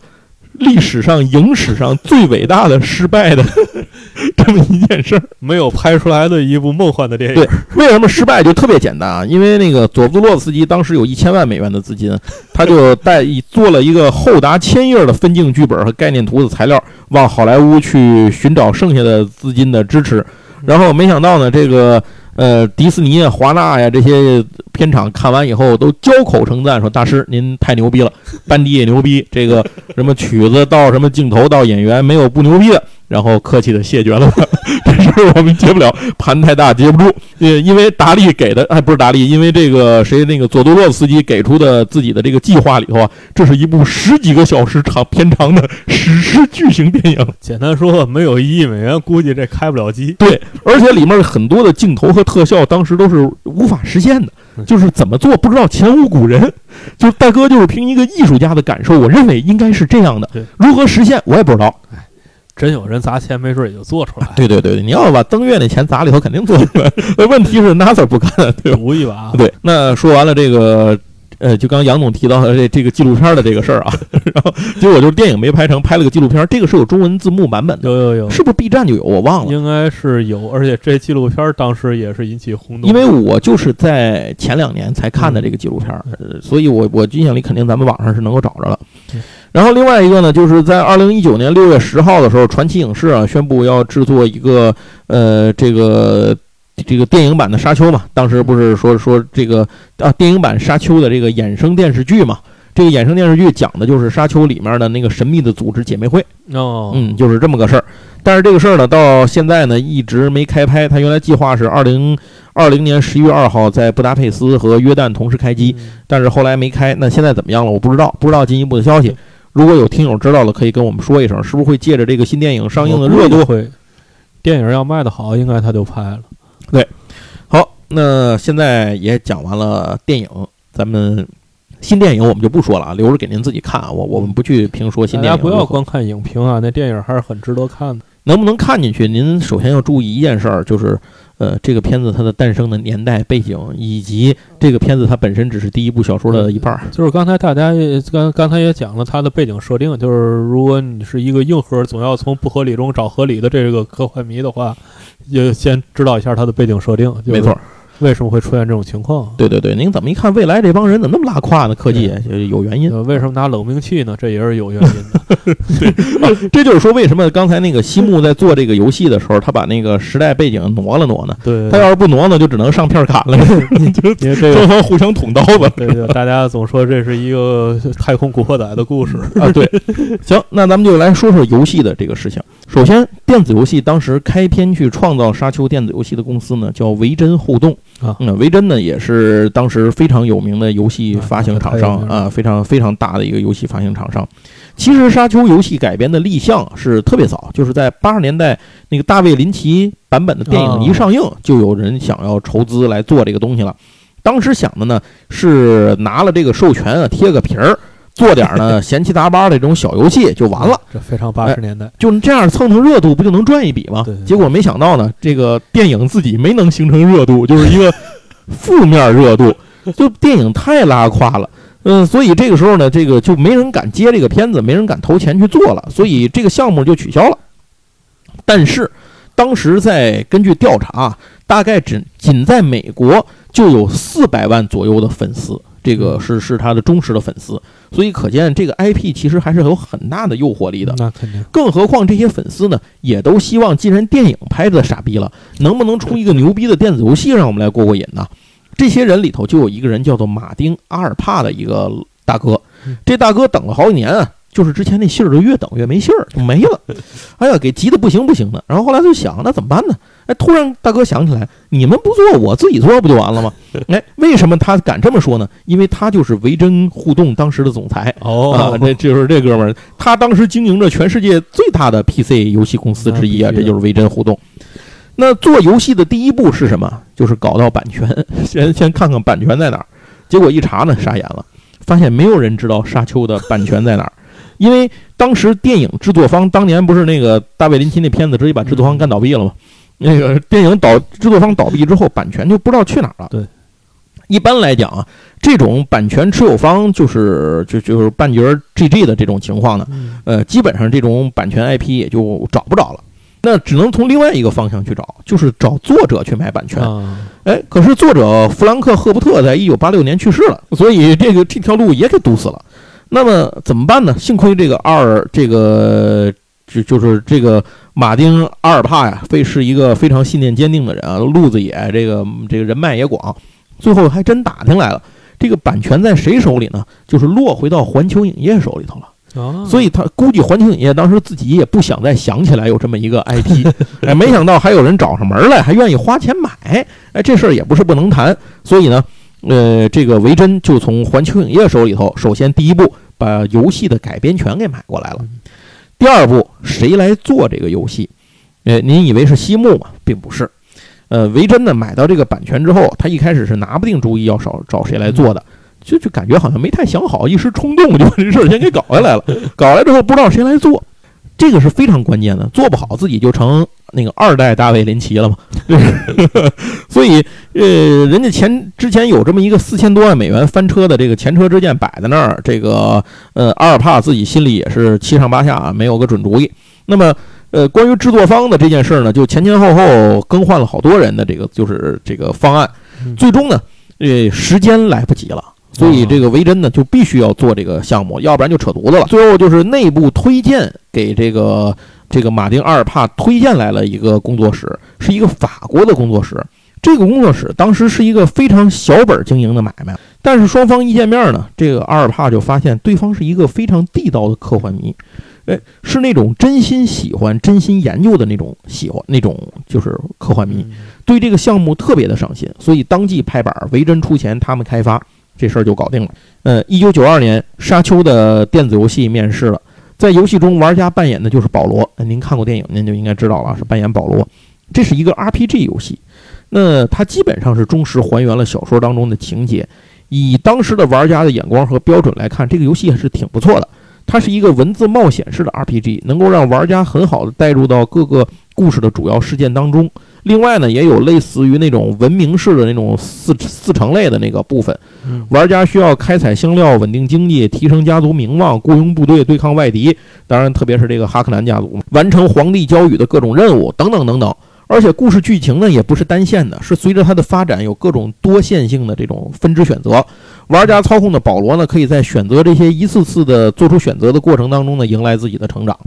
历史上影史上最伟大的失败的 这么一件事儿，没有拍出来的一部梦幻的电影。对，为什么失败就特别简单啊？因为那个佐夫洛夫斯基当时有一千万美元的资金，他就带做了一个厚达千页的分镜剧本和概念图的材料，往好莱坞去寻找剩下的资金的支持。然后没想到呢，这个。呃，迪士尼啊、华纳呀这些片场看完以后都交口称赞，说大师您太牛逼了，班迪也牛逼，这个什么曲子到什么镜头到演员没有不牛逼的。然后客气的谢绝了，这事我们接不了，盘太大接不住。呃，因为达利给的，哎，不是达利，因为这个谁那个佐多洛夫斯基给出的自己的这个计划里头啊，这是一部十几个小时长片长的史诗巨型电影。简单说，没有一亿美元，估计这开不了机。对，而且里面很多的镜头和特效，当时都是无法实现的，就是怎么做不知道，前无古人。就大哥就是凭一个艺术家的感受，我认为应该是这样的。如何实现，我也不知道。真有人砸钱，没准也就做出来。对对对，你要把登月那钱砸里头，肯定做出来。问题是 NASA 不干，对吧？赌一把。对，那说完了这个。呃，就刚杨总提到的这这个纪录片的这个事儿啊，然后结果就是电影没拍成，拍了个纪录片，这个是有中文字幕版本的，有有有，是不是 B 站就有？我忘了，应该是有，而且这纪录片当时也是引起轰动，因为我就是在前两年才看的这个纪录片，所以我我印象里肯定咱们网上是能够找着了。然后另外一个呢，就是在二零一九年六月十号的时候，传奇影视啊宣布要制作一个呃这个。这个电影版的《沙丘》嘛，当时不是说说这个啊，电影版《沙丘》的这个衍生电视剧嘛？这个衍生电视剧讲的就是《沙丘》里面的那个神秘的组织姐妹会。哦，嗯，就是这么个事儿。但是这个事儿呢，到现在呢一直没开拍。他原来计划是二零二零年十一月二号在布达佩斯和约旦同时开机，但是后来没开。那现在怎么样了？我不知道，不知道进一步的消息。如果有听友知道了，可以跟我们说一声，是不是会借着这个新电影上映的热度？会。电影要卖得好，应该他就拍了。对，好，那现在也讲完了电影，咱们新电影我们就不说了啊，留着给您自己看啊。我我们不去评说新电影，大家不要光看影评啊，那电影还是很值得看的。能不能看进去？您首先要注意一件事儿，就是。呃，这个片子它的诞生的年代背景，以及这个片子它本身只是第一部小说的一半儿。就是刚才大家刚刚才也讲了它的背景设定，就是如果你是一个硬核，总要从不合理中找合理的这个科幻迷的话，就先知道一下它的背景设定。没错。为什么会出现这种情况？对对对，您怎么一看未来这帮人怎么那么拉胯呢？科技有原因。为什么拿冷兵器呢？这也是有原因的。对，这就是说为什么刚才那个西木在做这个游戏的时候，他把那个时代背景挪了挪呢？对，他要是不挪呢，就只能上片砍了。双方互相捅刀子。对对，大家总说这是一个太空古惑仔的故事 啊。对，行，那咱们就来说说游戏的这个事情。首先，电子游戏当时开篇去创造沙丘电子游戏的公司呢，叫维珍互动。啊，那，维珍呢也是当时非常有名的游戏发行厂商啊，非常非常大的一个游戏发行厂商。其实沙丘游戏改编的立项是特别早，就是在八十年代那个大卫林奇版本的电影一上映，就有人想要筹资来做这个东西了。当时想的呢是拿了这个授权啊，贴个皮儿。做点呢闲七杂八的这种小游戏就完了，这非常八十年代，就这样蹭蹭热度，不就能赚一笔吗？结果没想到呢，这个电影自己没能形成热度，就是一个负面热度，就电影太拉胯了。嗯，所以这个时候呢，这个就没人敢接这个片子，没人敢投钱去做了，所以这个项目就取消了。但是当时在根据调查，大概只仅在美国就有四百万左右的粉丝。这个是是他的忠实的粉丝，所以可见这个 IP 其实还是有很大的诱惑力的。那肯定，更何况这些粉丝呢，也都希望，既然电影拍的傻逼了，能不能出一个牛逼的电子游戏让我们来过过瘾呢？这些人里头就有一个人叫做马丁阿尔帕的一个大哥，这大哥等了好几年啊。就是之前那信儿就越等越没信儿，就没了。哎呀，给急的不行不行的。然后后来就想，那怎么办呢？哎，突然大哥想起来，你们不做，我自己做不就完了吗？哎，为什么他敢这么说呢？因为他就是维珍互动当时的总裁哦，这 就是这哥们儿，他当时经营着全世界最大的 PC 游戏公司之一啊，这就是维珍互动。那做游戏的第一步是什么？就是搞到版权，先先看看版权在哪儿。结果一查呢，傻眼了，发现没有人知道沙丘的版权在哪儿。因为当时电影制作方当年不是那个大卫林奇那片子直接把制作方干倒闭了吗？那个电影倒制作方倒闭之后，版权就不知道去哪儿了。对，一般来讲啊，这种版权持有方就是就就是半截 GG 的这种情况呢，呃，基本上这种版权 IP 也就找不着了。那只能从另外一个方向去找，就是找作者去买版权。哎，可是作者弗兰克·赫伯特在一九八六年去世了，所以这个这条路也给堵死了。那么怎么办呢？幸亏这个阿尔这个就就是这个马丁阿尔帕呀，非是一个非常信念坚定的人啊，路子也，这个这个人脉也广，最后还真打听来了，这个版权在谁手里呢？就是落回到环球影业手里头了。所以他估计环球影业当时自己也不想再想起来有这么一个 IP，哎，没想到还有人找上门来，还愿意花钱买，哎，这事儿也不是不能谈。所以呢。呃，这个维珍就从环球影业手里头，首先第一步把游戏的改编权给买过来了。第二步，谁来做这个游戏？呃，您以为是西木吗？并不是。呃，维珍呢买到这个版权之后，他一开始是拿不定主意要找找谁来做的，就就感觉好像没太想好，一时冲动就把这事儿先给搞下来了。搞来之后不知道谁来做，这个是非常关键的，做不好自己就成那个二代大卫林奇了嘛。对 所以，呃，人家前之前有这么一个四千多万美元翻车的这个前车之鉴摆在那儿，这个呃阿尔帕自己心里也是七上八下，没有个准主意。那么，呃，关于制作方的这件事呢，就前前后后更换了好多人的这个就是这个方案，最终呢，呃，时间来不及了。所以这个维珍呢就必须要做这个项目，要不然就扯犊子了。最后就是内部推荐给这个这个马丁阿尔帕推荐来了一个工作室，是一个法国的工作室。这个工作室当时是一个非常小本经营的买卖，但是双方一见面呢，这个阿尔帕就发现对方是一个非常地道的科幻迷，哎，是那种真心喜欢、真心研究的那种喜欢那种就是科幻迷，对这个项目特别的上心，所以当即拍板，维珍出钱，他们开发。这事儿就搞定了。呃，一九九二年，《沙丘》的电子游戏面世了。在游戏中，玩家扮演的就是保罗。您看过电影，您就应该知道了，是扮演保罗。这是一个 RPG 游戏，那它基本上是忠实还原了小说当中的情节。以当时的玩家的眼光和标准来看，这个游戏还是挺不错的。它是一个文字冒险式的 RPG，能够让玩家很好的带入到各个故事的主要事件当中。另外呢，也有类似于那种文明式的那种四四城类的那个部分，玩家需要开采香料、稳定经济、提升家族名望、雇佣部队对抗外敌，当然特别是这个哈克南家族，完成皇帝交予的各种任务等等等等。而且故事剧情呢也不是单线的，是随着它的发展有各种多线性的这种分支选择。玩家操控的保罗呢，可以在选择这些一次次的做出选择的过程当中呢，迎来自己的成长。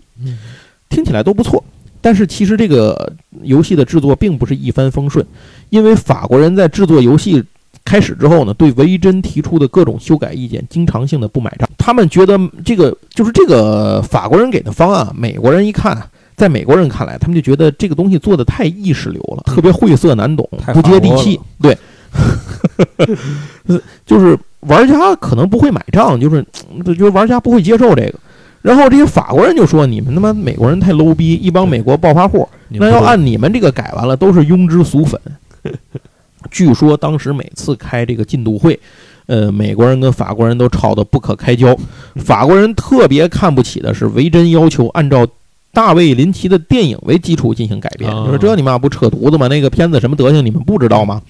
听起来都不错。但是其实这个游戏的制作并不是一帆风顺，因为法国人在制作游戏开始之后呢，对维珍提出的各种修改意见，经常性的不买账。他们觉得这个就是这个法国人给的方案，美国人一看，在美国人看来，他们就觉得这个东西做的太意识流了，特别晦涩难懂，不接地气。对，就是玩家可能不会买账，就是就觉得玩家不会接受这个。然后这些法国人就说：“你们他妈美国人太 low 逼，一帮美国暴发户。那要按你们这个改完了，都是庸脂俗粉。”据说当时每次开这个进度会，呃，美国人跟法国人都吵得不可开交。法国人特别看不起的是维珍要求按照大卫林奇的电影为基础进行改编，你说这你妈不扯犊子吗？那个片子什么德行你们不知道吗？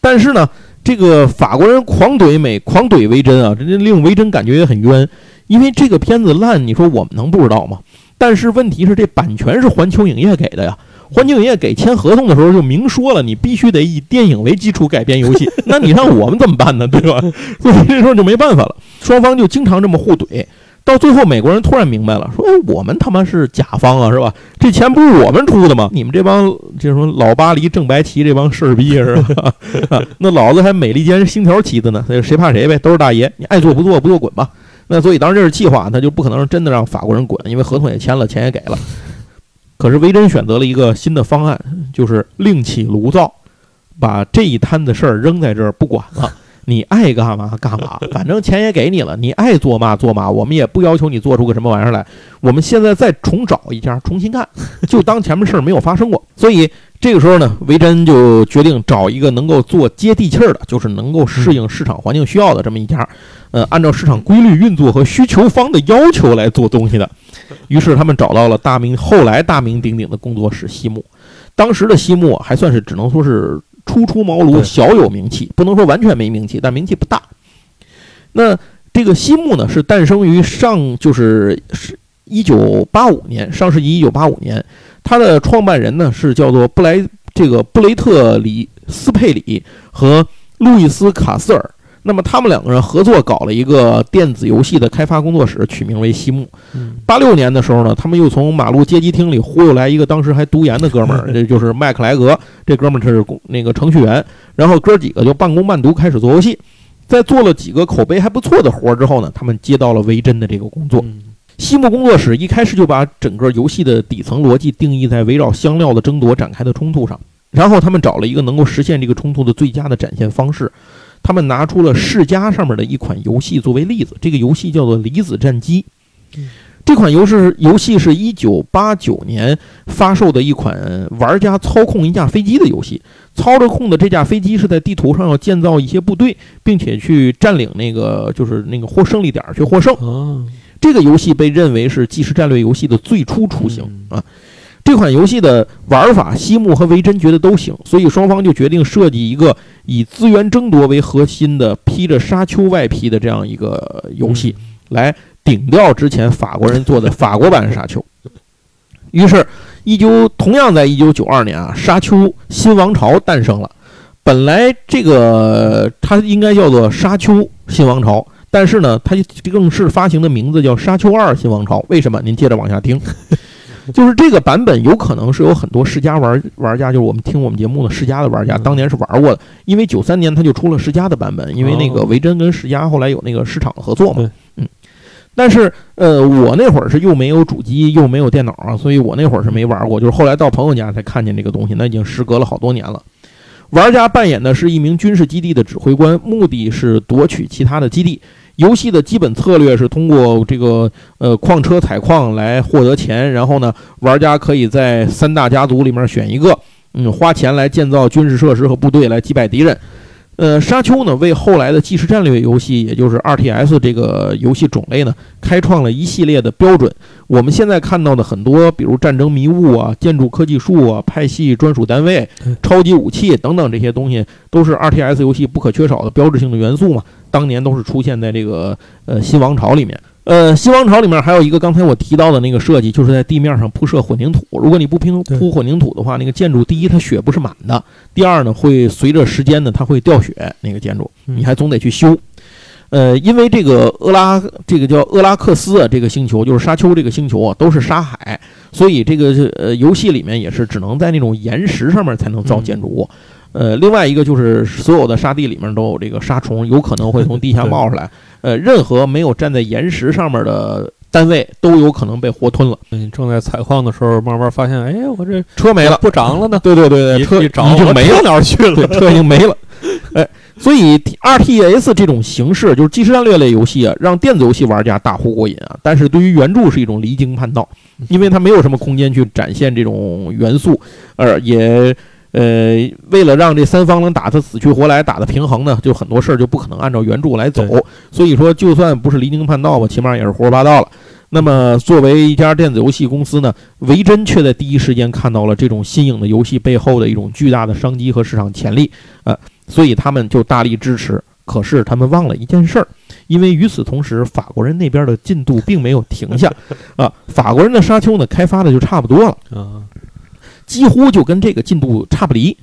但是呢，这个法国人狂怼美，狂怼维珍啊，这令维珍感觉也很冤。因为这个片子烂，你说我们能不知道吗？但是问题是，这版权是环球影业给的呀。环球影业给签合同的时候就明说了，你必须得以电影为基础改编游戏。那你让我们怎么办呢？对吧？所以这时候就没办法了。双方就经常这么互怼，到最后美国人突然明白了，说：“哎，我们他妈是甲方啊，是吧？这钱不是我们出的吗？你们这帮就是说老巴黎正白旗这帮事儿逼是吧？那老子还美利坚星条旗子呢，谁怕谁呗？都是大爷，你爱做不做，不做滚吧。”那所以当然这是计划，他就不可能真的让法国人滚，因为合同也签了，钱也给了。可是维珍选择了一个新的方案，就是另起炉灶，把这一摊子事儿扔在这儿不管了，你爱干嘛干嘛，反正钱也给你了，你爱做嘛做嘛，我们也不要求你做出个什么玩意儿来。我们现在再重找一家，重新干，就当前面事儿没有发生过。所以。这个时候呢，维珍就决定找一个能够做接地气儿的，就是能够适应市场环境需要的这么一家，呃，按照市场规律运作和需求方的要求来做东西的。于是他们找到了大名后来大名鼎鼎的工作室西木。当时的西木还算是只能说是初出茅庐，小有名气，不能说完全没名气，但名气不大。那这个西木呢，是诞生于上就是是一九八五年，上世纪一九八五年。他的创办人呢是叫做布莱这个布雷特里斯佩里和路易斯卡斯尔。那么他们两个人合作搞了一个电子游戏的开发工作室，取名为西木。八六年的时候呢，他们又从马路街机厅里忽悠来一个当时还读研的哥们儿，这就是麦克莱格。这哥们儿是那个程序员。然后哥几个就半工半读开始做游戏。在做了几个口碑还不错的活儿之后呢，他们接到了维珍的这个工作。西木工作室一开始就把整个游戏的底层逻辑定义在围绕香料的争夺展开的冲突上，然后他们找了一个能够实现这个冲突的最佳的展现方式，他们拿出了世嘉上面的一款游戏作为例子，这个游戏叫做《离子战机》。这款游戏游戏是一九八九年发售的一款玩家操控一架飞机的游戏，操着控的这架飞机是在地图上要建造一些部队，并且去占领那个就是那个获胜利点去获胜。这个游戏被认为是即时战略游戏的最初雏形嗯啊。这款游戏的玩法，西木和维珍觉得都行，所以双方就决定设计一个以资源争夺为核心的披着沙丘外皮的这样一个游戏，来顶掉之前法国人做的 法国版沙丘。于是，一九同样在一九九二年啊，沙丘新王朝诞生了。本来这个它应该叫做沙丘新王朝，但是呢，它正式发行的名字叫沙丘二新王朝。为什么？您接着往下听。就是这个版本有可能是有很多世嘉玩玩家，就是我们听我们节目的世嘉的玩家，嗯当年是玩过的。因为九三年他就出了世嘉的版本，因为那个哦维珍跟世嘉后来有那个市场的合作嘛对。嗯。但是呃，我那会儿是又没有主机又没有电脑啊，所以我那会儿是没玩过。就是后来到朋友家才看见这个东西，那已经时隔了好多年了。玩家扮演的是一名军事基地的指挥官，目的是夺取其他的基地。游戏的基本策略是通过这个呃矿车采矿来获得钱，然后呢，玩家可以在三大家族里面选一个，嗯，花钱来建造军事设施和部队来击败敌人。呃，沙丘呢为后来的即时战略游戏，也就是 RTS 这个游戏种类呢，开创了一系列的标准。我们现在看到的很多，比如战争迷雾啊、建筑科技树啊、派系专属单位、超级武器等等这些东西，都是 RTS 游戏不可缺少的标志性的元素嘛。当年都是出现在这个呃新王朝里面。呃，新王朝里面还有一个刚才我提到的那个设计，就是在地面上铺设混凝土。如果你不拼铺混凝土的话，那个建筑第一它血不是满的，第二呢会随着时间呢它会掉血，那个建筑嗯你还总得去修。呃，因为这个厄拉这个叫厄拉克斯啊，这个星球就是沙丘这个星球啊，都是沙海，所以这个呃游戏里面也是只能在那种岩石上面才能造建筑物。呃，另外一个就是所有的沙地里面都有这个沙虫，有可能会从地下冒出来。呃，任何没有站在岩石上面的单位都有可能被活吞了。你正在采矿的时候，慢慢发现，哎，我这车没了，不长了呢。对对对对，一车已经没了车。哪儿去，了？车已经没了。哎，所以 RTS 这种形式就是即时战略类游戏啊，让电子游戏玩家大呼过瘾啊。但是对于原著是一种离经叛道，因为它没有什么空间去展现这种元素，呃也呃，为了让这三方能打得死去活来，打得平衡呢，就很多事儿就不可能按照原著来走。所以说，就算不是离经叛道吧，起码也是胡说八道了。那么，作为一家电子游戏公司呢，维珍却在第一时间看到了这种新颖的游戏背后的一种巨大的商机和市场潜力，呃，所以他们就大力支持。可是他们忘了一件事儿，因为与此同时，法国人那边的进度并没有停下，啊，法国人的沙丘呢开发的就差不多了，啊，几乎就跟这个进度差不离。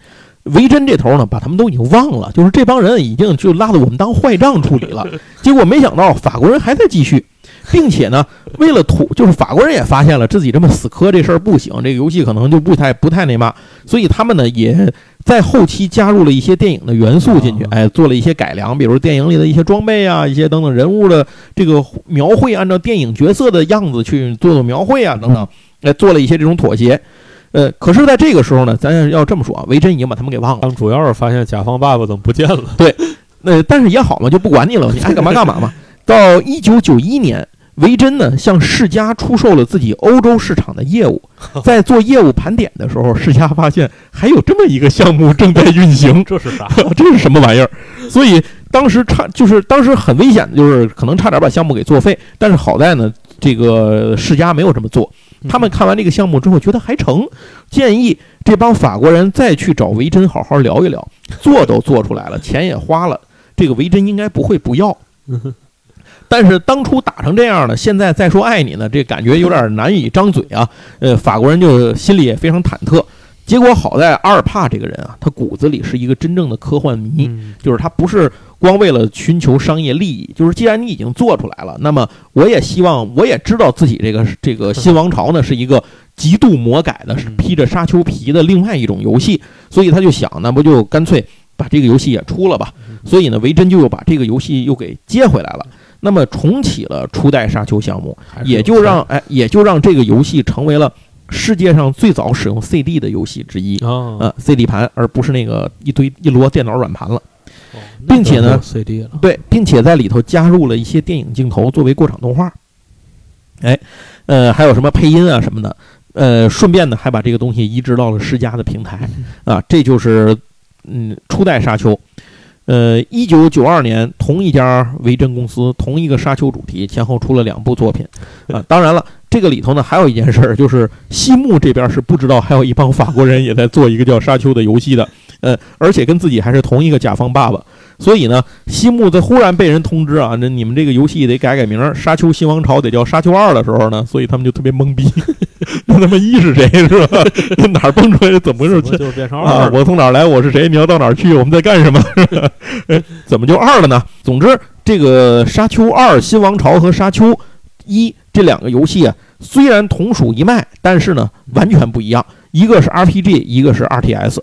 维珍这头呢，把他们都已经忘了，就是这帮人已经就拉到我们当坏账处理了。结果没想到法国人还在继续，并且呢，为了图，就是法国人也发现了自己这么死磕这事儿不行，这个游戏可能就不太不太那嘛，所以他们呢也在后期加入了一些电影的元素进去，啊哎，做了一些改良，比如电影里的一些装备啊，一些等等人物的这个描绘，按照电影角色的样子去做做描绘啊，等等，哎，做了一些这种妥协。呃，可是在这个时候呢，咱要这么说啊，维珍已经把他们给忘了。当主要是发现甲方爸爸怎么不见了？对那但是也好嘛，就不管你了，你爱干嘛干嘛嘛。到一九九一年，维珍呢向世嘉出售了自己欧洲市场的业务，在做业务盘点的时候，世嘉发现还有这么一个项目正在运行，这是啥？这是什么玩意儿？所以当时差就是当时很危险的，就是可能差点把项目给作废。但是好在呢，这个世嘉没有这么做。他们看完这个项目之后，觉得还成，建议这帮法国人再去找维珍好好聊一聊。做都做出来了，钱也花了，这个维珍应该不会不要。但是当初打成这样了，现在再说爱你呢，这感觉有点难以张嘴啊。呃，法国人就心里也非常忐忑。结果好在阿尔帕这个人啊，他骨子里是一个真正的科幻迷，嗯就是他不是光为了寻求商业利益，就是既然你已经做出来了，那么我也希望，我也知道自己这个这个新王朝呢是一个极度魔改的，是披着沙丘皮的另外一种游戏，所以他就想，那不就干脆把这个游戏也出了吧？所以呢，维珍就又把这个游戏又给接回来了，那么重启了初代沙丘项目，也就让哎，也就让这个游戏成为了世界上最早使用 CD 的游戏之一。啊，呃，CD 盘，而不是那个一堆一摞电脑软盘了。哦并且呢，CD 了，对，并且在里头加入了一些电影镜头作为过场动画。哎，呃，还有什么配音啊什么的，呃，顺便呢还把这个东西移植到了世嘉的平台啊，这就是嗯初代沙丘。呃，一九九二年，同一家维珍公司，同一个沙丘主题，前后出了两部作品啊。当然了，这个里头呢，还有一件事儿，就是西木这边是不知道还有一帮法国人也在做一个叫沙丘的游戏的，呃，而且跟自己还是同一个甲方爸爸。所以呢，西木在忽然被人通知啊，那你们这个游戏得改改名，《沙丘新王朝》得叫《沙丘二》的时候呢，所以他们就特别懵逼。那他妈一是谁是吧？哪儿蹦出来的？怎么回事？就变成啊！二了。我从哪儿来？我是谁？你要到哪儿去？我们在干什么？哎 怎么就二了呢？总之，这个《沙丘二：新王朝》和《沙丘一》这两个游戏啊，虽然同属一脉，但是呢，完全不一样。一个是 RPG，一个是 RTS。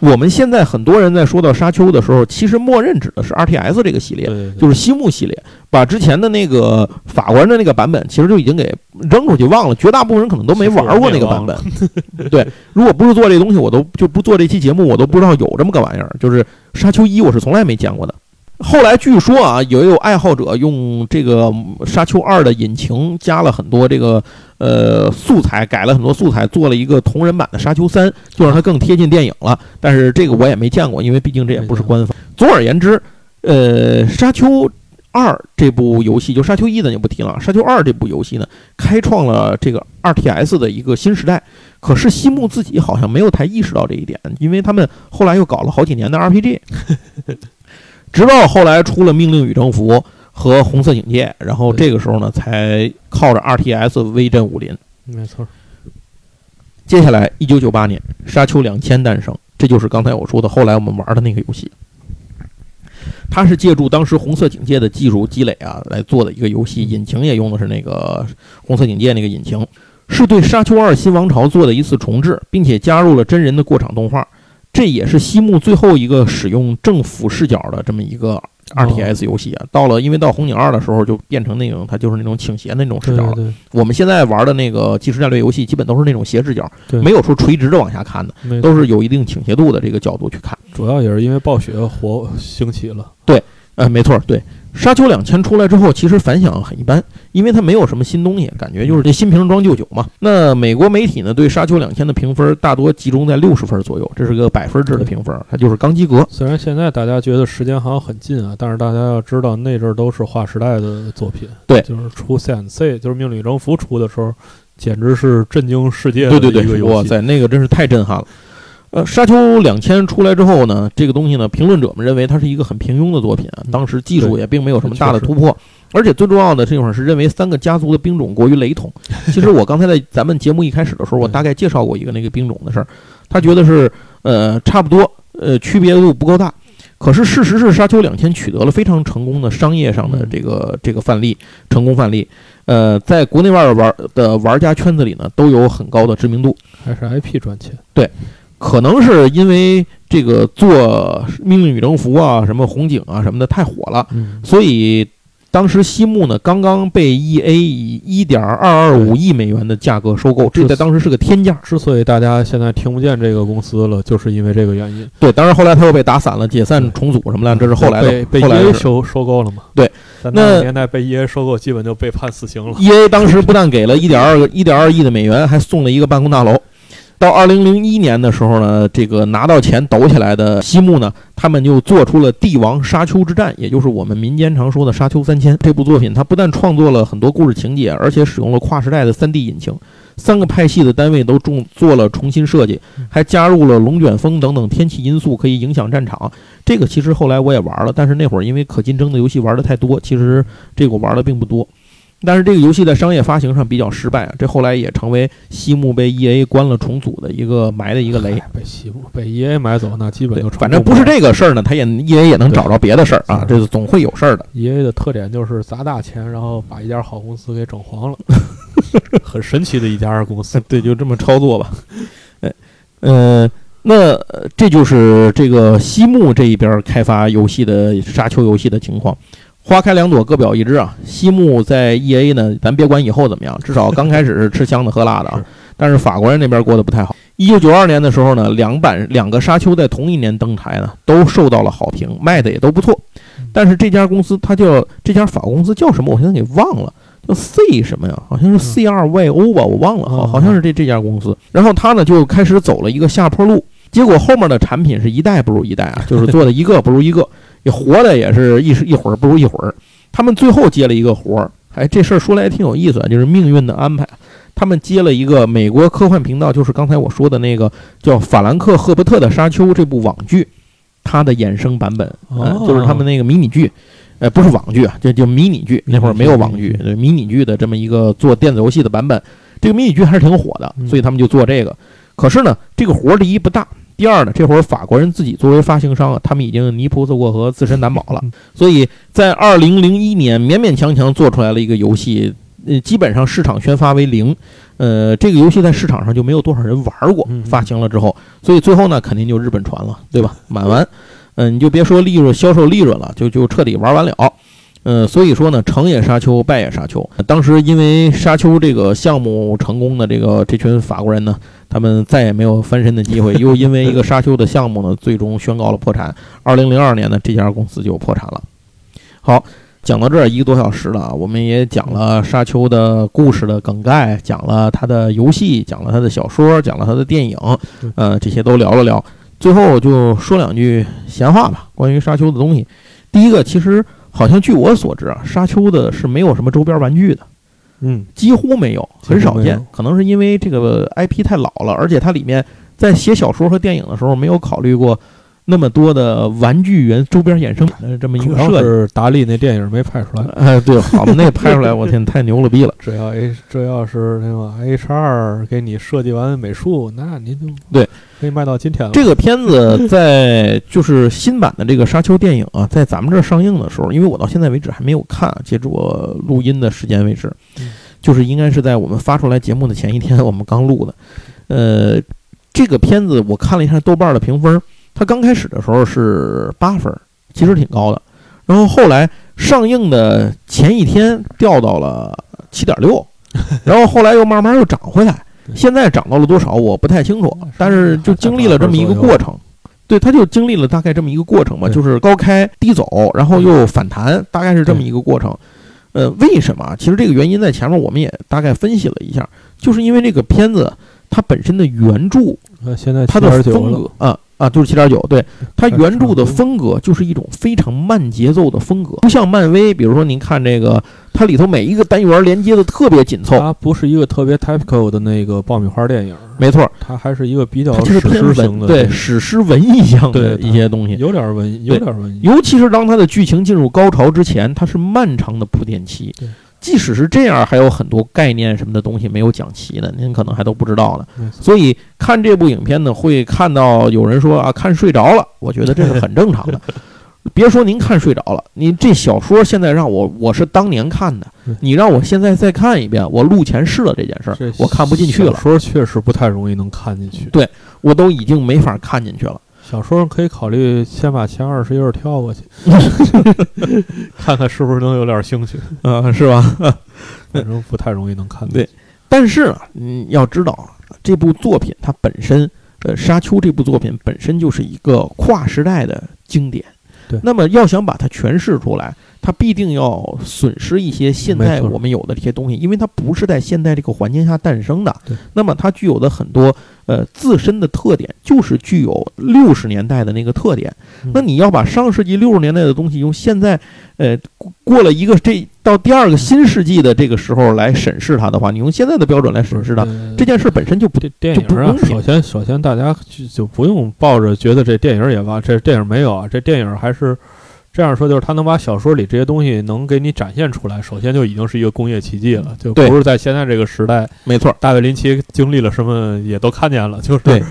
我们现在很多人在说到沙丘的时候，其实默认指的是 RTS 这个系列，就是西木系列，把之前的那个法国人的那个版本，其实就已经给扔出去忘了，绝大部分人可能都没玩过那个版本。对，如果不是做这东西，我都就不做这期节目，我都不知道有这么个玩意儿。就是沙丘一，我是从来没见过的。后来据说啊，也有爱好者用这个沙丘二的引擎加了很多这个呃素材，改了很多素材，做了一个同人版的沙丘三，就让它更贴近电影了。但是这个我也没见过，因为毕竟这也不是官方。总而言之，呃，沙丘二这部游戏，就沙丘一咱就不提了，沙丘二这部游戏呢，开创了这个 RTS 的一个新时代。可是西木自己好像没有太意识到这一点，因为他们后来又搞了好几年的 RPG，直到后来出了《命令与征服》和《红色警戒》，然后这个时候呢，才靠着 RTS 威震武林。没错，接下来，一九九八年，《沙丘两千》诞生，这就是刚才我说的后来我们玩的那个游戏。它是借助当时《红色警戒》的技术积累啊来做的一个游戏，引擎也用的是那个《红色警戒》那个引擎，是对《沙丘二：新王朝》做的一次重置，并且加入了真人的过场动画。这也是西木最后一个使用正俯视角的这么一个 RTS 游戏啊。到了，因为到红警二的时候就变成那种它就是那种倾斜的那种视角了。对我们现在玩的那个即时战略游戏，基本都是那种斜视角，没有说垂直的往下看的，都是有一定倾斜度的这个角度去看。主要也是因为暴雪火兴起了，对呃，没错，对，《沙丘两千》出来之后，其实反响很一般，因为它没有什么新东西，感觉就是这新瓶装旧酒嘛。那美国媒体呢，对《沙丘两千》的评分大多集中在六十分左右，这是个百分制的评分，它就是刚及格。虽然现在大家觉得时间好像很近啊，但是大家要知道那阵儿都是划时代的作品。对就是出 CNC，就是命令与征服出的时候，简直是震惊世界对的对对，一个游戏。哇塞，那个真是太震撼了。呃，《沙丘两千》出来之后呢，这个东西呢，评论者们认为它是一个很平庸的作品啊，当时技术也并没有什么大的突破，而且最重要的这会儿是认为三个家族的兵种过于雷同。其实我刚才在咱们节目一开始的时候，我大概介绍过一个那个兵种的事儿，他觉得是呃差不多，呃区别度不够大。可是事实是，《沙丘两千》取得了非常成功的商业上的这个这个范例，成功范例。呃，在国内外玩的玩家圈子里呢，都有很高的知名度。还是 IP 赚钱。可能是因为这个做《命运与征服》啊、什么红警啊什么的太火了，嗯，所以当时西木呢刚刚被 EA 以一点二二五亿美元的价格收购，这在当时是个天价。之所以大家现在听不见这个公司了，就是因为这个原因。对，当然后来他又被打散了，解散重组什么的，这是后来的被被后来 EA 的。收收购了嘛？对，在那那个年代被 EA 收购，基本就被判死刑了。EA 当时不但给了一点二个一点二亿的美元，还送了一个办公大楼。到二零零一年的时候呢，这个拿到钱抖起来的西木呢，他们就做出了《帝王沙丘之战》，也就是我们民间常说的《沙丘三千》这部作品。它不但创作了很多故事情节，而且使用了跨时代的 3D 引擎，三个派系的单位都重做了重新设计，还加入了龙卷风等等天气因素可以影响战场。这个其实后来我也玩了，但是那会儿因为可竞争的游戏玩的太多，其实这个我玩的并不多。但是这个游戏在商业发行上比较失败啊，这后来也成为西木被 EA 关了重组的一个埋的一个雷。哎被西木被 EA 买走，那基本就，反正不是这个事儿呢，他也 EA 也能找着别的事儿啊，这个总会有事儿的。EA 的特点就是砸大钱，然后把一家好公司给整黄了，很神奇的一家公司。对，就这么操作吧。哎，呃，那呃这就是这个西木这一边开发游戏的沙丘游戏的情况。花开两朵，各表一枝啊。西木在 EA 呢，咱别管以后怎么样，至少刚开始是吃香的喝辣的啊。但是法国人那边过得不太好。一九九二年的时候呢，两版两个沙丘在同一年登台呢，都受到了好评，卖的也都不错。但是这家公司它叫这家法国公司叫什么？我现在给忘了，叫 C 什么呀？好像是 C R Y O 吧，我忘了，好嗯好像是这这家公司。然后他呢就开始走了一个下坡路，结果后面的产品是一代不如一代啊，就是做的一个不如一个。也活的也是一时一会儿不如一会儿。他们最后接了一个活儿，哎，这事儿说来也挺有意思，就是命运的安排。他们接了一个美国科幻频道，就是刚才我说的那个叫法兰克·赫伯特的《沙丘》这部网剧，它的衍生版本，哦就是他们那个迷你剧，呃，不是网剧啊，这就迷你剧。那会儿没有网剧，迷你剧对迷你剧的这么一个做电子游戏的版本，这个迷你剧还是挺火的，嗯所以他们就做这个。可是呢，这个活儿第一不大，第二呢，这会儿法国人自己作为发行商啊，他们已经泥菩萨过河，自身难保了嗯，所以在二零零一年勉勉强强做出来了一个游戏，呃，基本上市场宣发为零。呃，这个游戏在市场上就没有多少人玩过嗯，发行了之后，所以最后呢，肯定就日本传了，对吧？买完，嗯、你就别说利润销售利润了，就就彻底玩完了。呃，所以说呢，成也沙丘，败也沙丘。当时因为沙丘这个项目成功的这个这群法国人呢，他们再也没有翻身的机会，又因为一个沙丘的项目呢，最终宣告了破产。二零零二年呢，这家公司就破产了。好，讲到这儿一个多小时了啊，我们也讲了沙丘的故事的梗概，讲了它的游戏，讲了它的小说，讲了它的电影，呃，这些都聊了聊。最后就说两句闲话吧，关于沙丘的东西。第一个，其实好像据我所知啊，沙丘的是没有什么周边玩具的。嗯，几乎没有，很少见。可能是因为这个 IP 太老了，而且它里面在写小说和电影的时候没有考虑过那么多的玩具园周边衍生品的这么一个设计。是达利那电影没拍出来。哎，对，好嘛，那拍出来，我天，太牛了逼了。只要 H 这要是那个 H 二给你设计完美术，那您就对可以卖到今天了。这个片子在就是新版的这个《沙丘》电影啊，在咱们这儿上映的时候，因为我到现在为止还没有看啊，截止我录音的时间为止嗯，就是应该是在我们发出来节目的前一天，我们刚录的。呃，这个片子我看了一下豆瓣的评分，它刚开始的时候是八分，其实挺高的。然后后来上映的前一天掉到了七点六，然后后来又慢慢又涨回来，现在涨到了多少我不太清楚，但是就经历了这么一个过程。对，它就经历了大概这么一个过程吧，就是高开低走，然后又反弹，大概是这么一个过程。呃，为什么？其实这个原因在前面我们也大概分析了一下，就是因为这个片子它本身的原著呃现在它的风格啊啊，就是七点九，对它原著的风格就是一种非常慢节奏的风格，不像漫威，比如说您看这个，它里头每一个单元连接的特别紧凑，它不是一个特别 typical 的那个爆米花电影，没错，它还是一个比较史诗型的，对史诗文艺向的一些东西，有点文艺，有点文艺。尤其是当它的剧情进入高潮之前，它是漫长的铺垫期对。即使是这样，还有很多概念什么的东西没有讲齐呢，您可能还都不知道呢。所以看这部影片呢，会看到有人说啊，看睡着了，我觉得这是很正常的。别说您看睡着了，你这小说现在让我，我是当年看的嗯，你让我现在再看一遍，我录前试了这件事儿，我看不进去了，小说确实不太容易能看进去。对我都已经没法看进去了。小说可以考虑先把前二十页跳过去，看看是不是能有点兴趣。啊、是吧？反正不太容易能看对。但是啊，你，要知道啊，这部作品它本身，呃，《沙丘》这部作品本身就是一个跨时代的经典。对那么要想把它诠释出来，它必定要损失一些现在我们有的这些东西，因为它不是在现在这个环境下诞生的对。那么它具有的很多呃自身的特点，就是具有六十年代的那个特点。嗯那你要把上世纪六十年代的东西用现在，呃，过过了一个这到第二个新世纪的这个时候来审视它的话，你用现在的标准来审视它，呃这件事本身就不电电就不影啊公，平首先首先大家就就不用抱着觉得这电影也完，这电影没有啊，这电影还是这样说，就是他能把小说里这些东西能给你展现出来，首先就已经是一个工业奇迹了，就不是在现在这个时代，没错。大卫林奇经历了什么也都看见了，就是对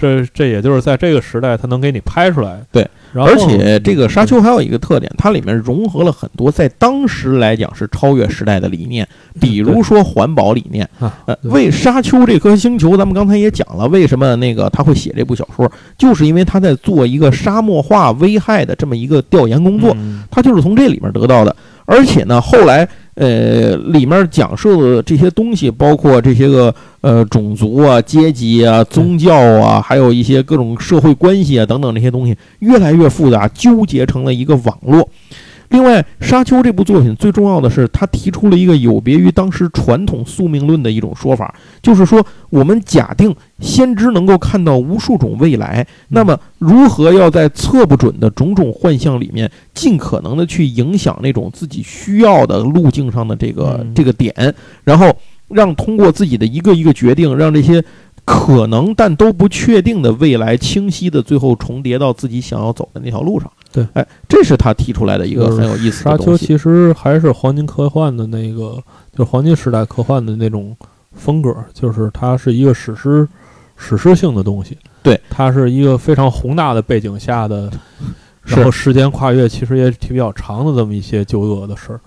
这这也就是在这个时代他能给你拍出来，对，然后而且这个《沙丘》还有一个特点，它里面融合了很多在当时来讲是超越时代的理念，比如说环保理念。啊，呃，为沙丘这颗星球，咱们刚才也讲了，为什么那个他会写这部小说，就是因为他在做一个沙漠化危害的这么一个调研工作。嗯他就是从这里面得到的。而且呢，后来呃，里面讲述的这些东西，包括这些个呃种族啊、阶级啊、宗教啊，还有一些各种社会关系啊等等这些东西，越来越复杂，纠结成了一个网络。另外，《沙丘》这部作品最重要的是，他提出了一个有别于当时传统宿命论的一种说法，就是说，我们假定先知能够看到无数种未来，那么如何要在测不准的种种幻象里面，尽可能的去影响那种自己需要的路径上的这个嗯这个点，然后让通过自己的一个一个决定，让这些可能但都不确定的未来清晰的最后重叠到自己想要走的那条路上。对，哎，这是他提出来的一个很有意思的沙丘。其实还是黄金科幻的那个，就是黄金时代科幻的那种风格，就是它是一个史诗、史诗性的东西。对，它是一个非常宏大的背景下的，是然后时间跨越其实也挺比较长的这么一些纠葛的事儿。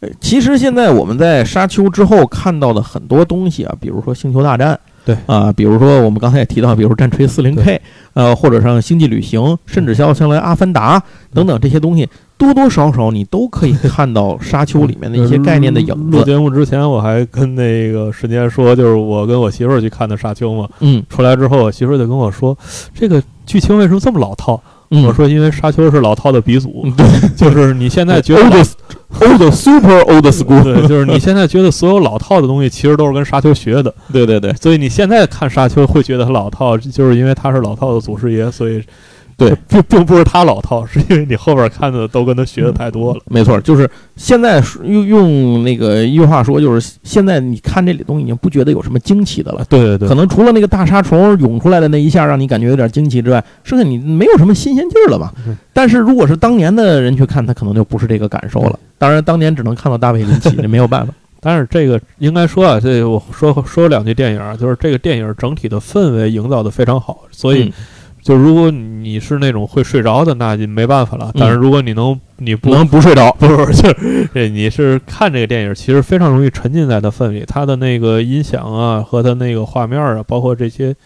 呃其实现在我们在沙丘之后看到的很多东西啊，比如说《星球大战》，对。啊，比如说我们刚才也提到，比如《战锤四零 K，》，呃，或者像《星际旅行》，甚至像像来《阿凡达》等等这些东西，多多少少你都可以看到沙丘里面的一些概念的影子。录节目之前，我还跟那个时间说，就是我跟我媳妇儿去看的《沙丘》嘛，嗯。出来之后，我媳妇儿就跟我说，这个剧情为什么这么老套？嗯，我说，因为《沙丘》是老套的鼻祖，嗯对。就是你现在觉得 old old super old school，对，就是你现在觉得所有老套的东西其实都是跟沙丘学的，对对对。所以你现在看沙丘会觉得它老套，就是因为它是老套的祖师爷，所以对并并不是他老套，是因为你后边看的都跟他学的太多了。没错，就是现在用用那个一句话说，就是现在你看这里东西已经不觉得有什么惊奇的了。对对对可，能除了那个大沙虫涌出来的那一下让你感觉有点惊奇之外，剩下你没有什么新鲜劲儿了吧嗯？但是如果是当年的人去看，他可能就不是这个感受了。当然，当年只能看到大卫林奇，这没有办法。但是这个应该说啊，这我说说两句电影啊，就是这个电影整体的氛围营造的非常好，所以嗯就如果你是那种会睡着的，那就没办法了。但是如果你能你不不能不睡着。不是，就是对，你是看这个电影，其实非常容易沉浸在它氛围里，它的那个音响啊和它那个画面啊，包括这些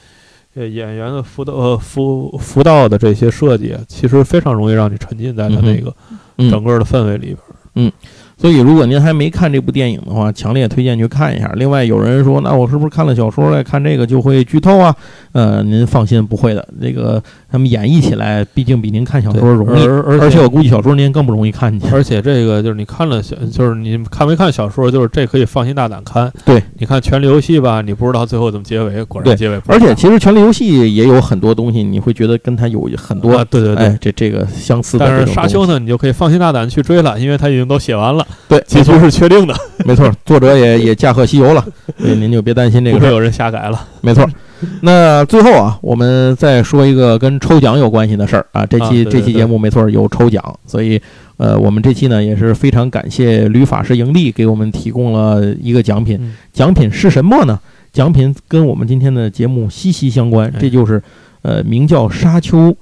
呃演员的辅导呃辅辅导的这些设计，其实非常容易让你沉浸在它那个嗯整个的氛围里边。所以，如果您还没看这部电影的话，强烈推荐去看一下。另外，有人说，那我是不是看了小说再看这个就会剧透啊？呃，您放心，不会的。这个他们演绎起来，毕竟比您看小说容易，而而而且我估计小说您更不容易看进去。而且这个就是你看了小，就是你看没看小说，就是这可以放心大胆看。对，你看《权力游戏》吧，你不知道最后怎么结尾，果然结尾不而且。其实《权力游戏》也有很多东西，你会觉得跟它有很多啊，对对对。哎，这这个相似的但。是沙丘呢，你就可以放心大胆去追了，因为它已经都写完了，对，结局是确定的，没错，作者也也驾鹤西游了，所以您就别担心这个 事儿。不会有人瞎改了。没错。那最后啊，我们再说一个跟抽奖有关系的事儿啊。这期、这期节目没错有抽奖，所以呃，我们这期呢也是非常感谢吕法师营地给我们提供了一个奖品。嗯奖品是什么呢？奖品跟我们今天的节目息息相关，哎这就是呃名叫《沙丘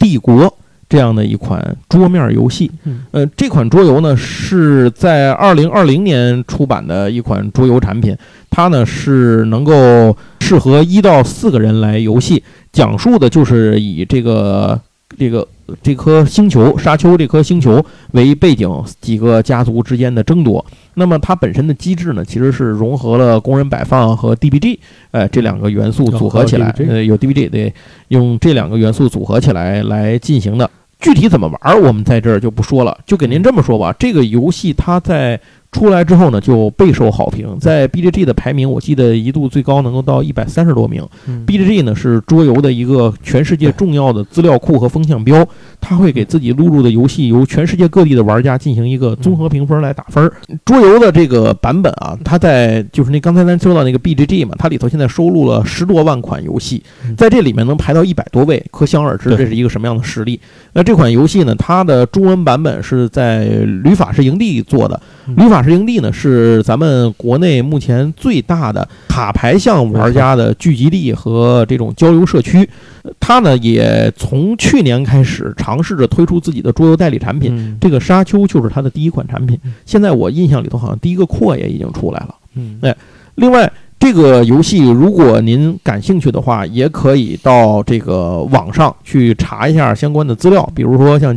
帝国》这样的一款桌面游戏。嗯呃，这款桌游呢是在二零二零年出版的一款桌游产品，它呢是能够适合一到四个人来游戏，讲述的就是以这个这个这颗星球沙丘这颗星球为背景，几个家族之间的争夺。那么它本身的机制呢，其实是融合了工人摆放和 DBG，呃，这两个元素组合起来，呃，有 DBG 对，用这两个元素组合起来来进行的。具体怎么玩儿，我们在这儿就不说了，就给您这么说吧。这个游戏它在出来之后呢，就备受好评，在 BGG 的排名，我记得一度最高能够到一百三十多名。嗯 BGG 呢是桌游的一个全世界重要的资料库和风向标，它会给自己录入的游戏由全世界各地的玩家进行一个综合评分来打分儿。桌游的这个版本啊，它在就是那刚才咱说到那个 BGG 嘛，它里头现在收录了十多万款游戏嗯，在这里面能排到一百多位，可想而知这是一个什么样的实力。那这款游戏呢，它的中文版本是在旅法师营地做的。嗯旅法师营地呢是咱们国内目前最大的卡牌向玩家的聚集地和这种交流社区。呃它呢也从去年开始尝试着推出自己的桌游代理产品。嗯这个沙丘就是它的第一款产品嗯。现在我印象里头好像第一个扩也已经出来了。嗯哎另外，这个游戏如果您感兴趣的话，也可以到这个网上去查一下相关的资料，比如说像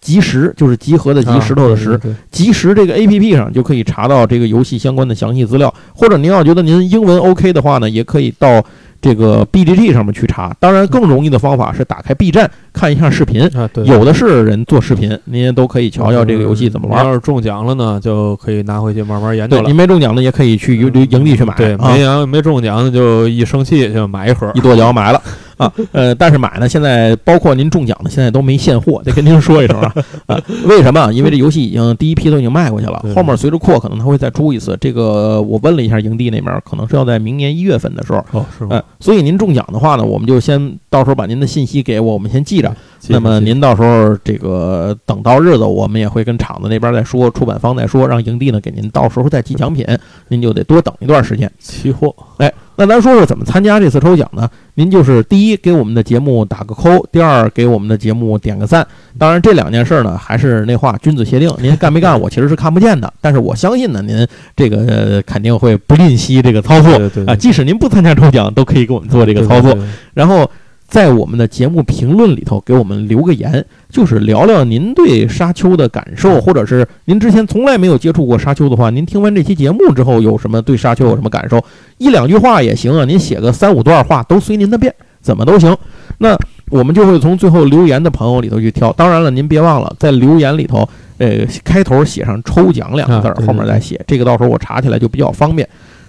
集石就是集合的集，石头的石，集石这个 A P P 上就可以查到这个游戏相关的详细资料。或者您要觉得您英文 O K 的话呢，也可以到。这个 B G T 上面去查，当然更容易的方法是打开 B 站看一下视频有的是人做视频，您也都可以瞧瞧这个游戏怎么玩。要是中奖了呢，就可以拿回去慢慢研究了。您没中奖的也可以去营营地去买。对，没奖没中奖的就一生气就买一盒，一跺脚买了。啊，呃，但是买呢，现在包括您中奖的，现在都没现货，得跟您说一声啊。啊，为什么？因为这游戏已经第一批都已经卖过去了，后面随着扩可能他会再出一次。这个我问了一下营地那边，可能是要在明年一月份的时候。哦，是吗？嗯，所以您中奖的话呢，我们就先到时候把您的信息给我，我们先记着。那么您到时候这个等到日子，我们也会跟厂子那边再说，出版方再说，让营地呢给您到时候再寄奖品，您就得多等一段时间。期货，哎，那咱说说怎么参加这次抽奖呢？您就是第一给我们的节目打个扣，第二给我们的节目点个赞。当然这两件事呢，还是那话，君子协定，您干没干我其实是看不见的，但是我相信呢，您这个肯定会不吝惜这个操作啊，即使您不参加抽奖，都可以给我们做这个操作，然后。在我们的节目评论里头给我们留个言，就是聊聊您对沙丘的感受，或者是您之前从来没有接触过沙丘的话，您听完这期节目之后有什么对沙丘有什么感受？一两句话也行啊，您写个三五段话都随您的便，怎么都行。那我们就会从最后留言的朋友里头去挑。当然了，您别忘了在留言里头，呃，开头写上“抽奖”两个字，后面再写，这个到时候我查起来就比较方便。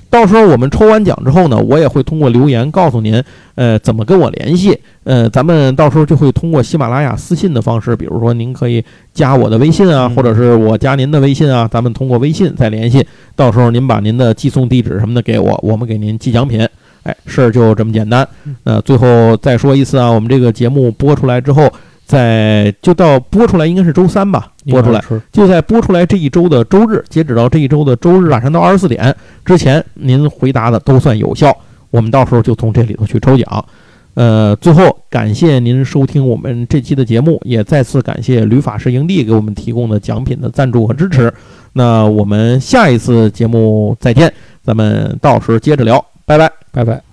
到时候我们抽完奖之后呢，我也会通过留言告诉您，呃，怎么跟我联系。呃，咱们到时候就会通过喜马拉雅私信的方式，比如说您可以加我的微信啊，或者是我加您的微信啊，咱们通过微信再联系。到时候您把您的寄送地址什么的给我，我们给您寄奖品。哎，事儿就这么简单。呃最后再说一次啊，我们这个节目播出来之后。在就到播出来应该是周三吧，播出来就在播出来这一周的周日，截止到这一周的周日晚上到二十四点之前，您回答的都算有效，我们到时候就从这里头去抽奖。呃，最后感谢您收听我们这期的节目，也再次感谢旅法师营地给我们提供的奖品的赞助和支持。那我们下一次节目再见，咱们到时接着聊，拜拜，拜拜。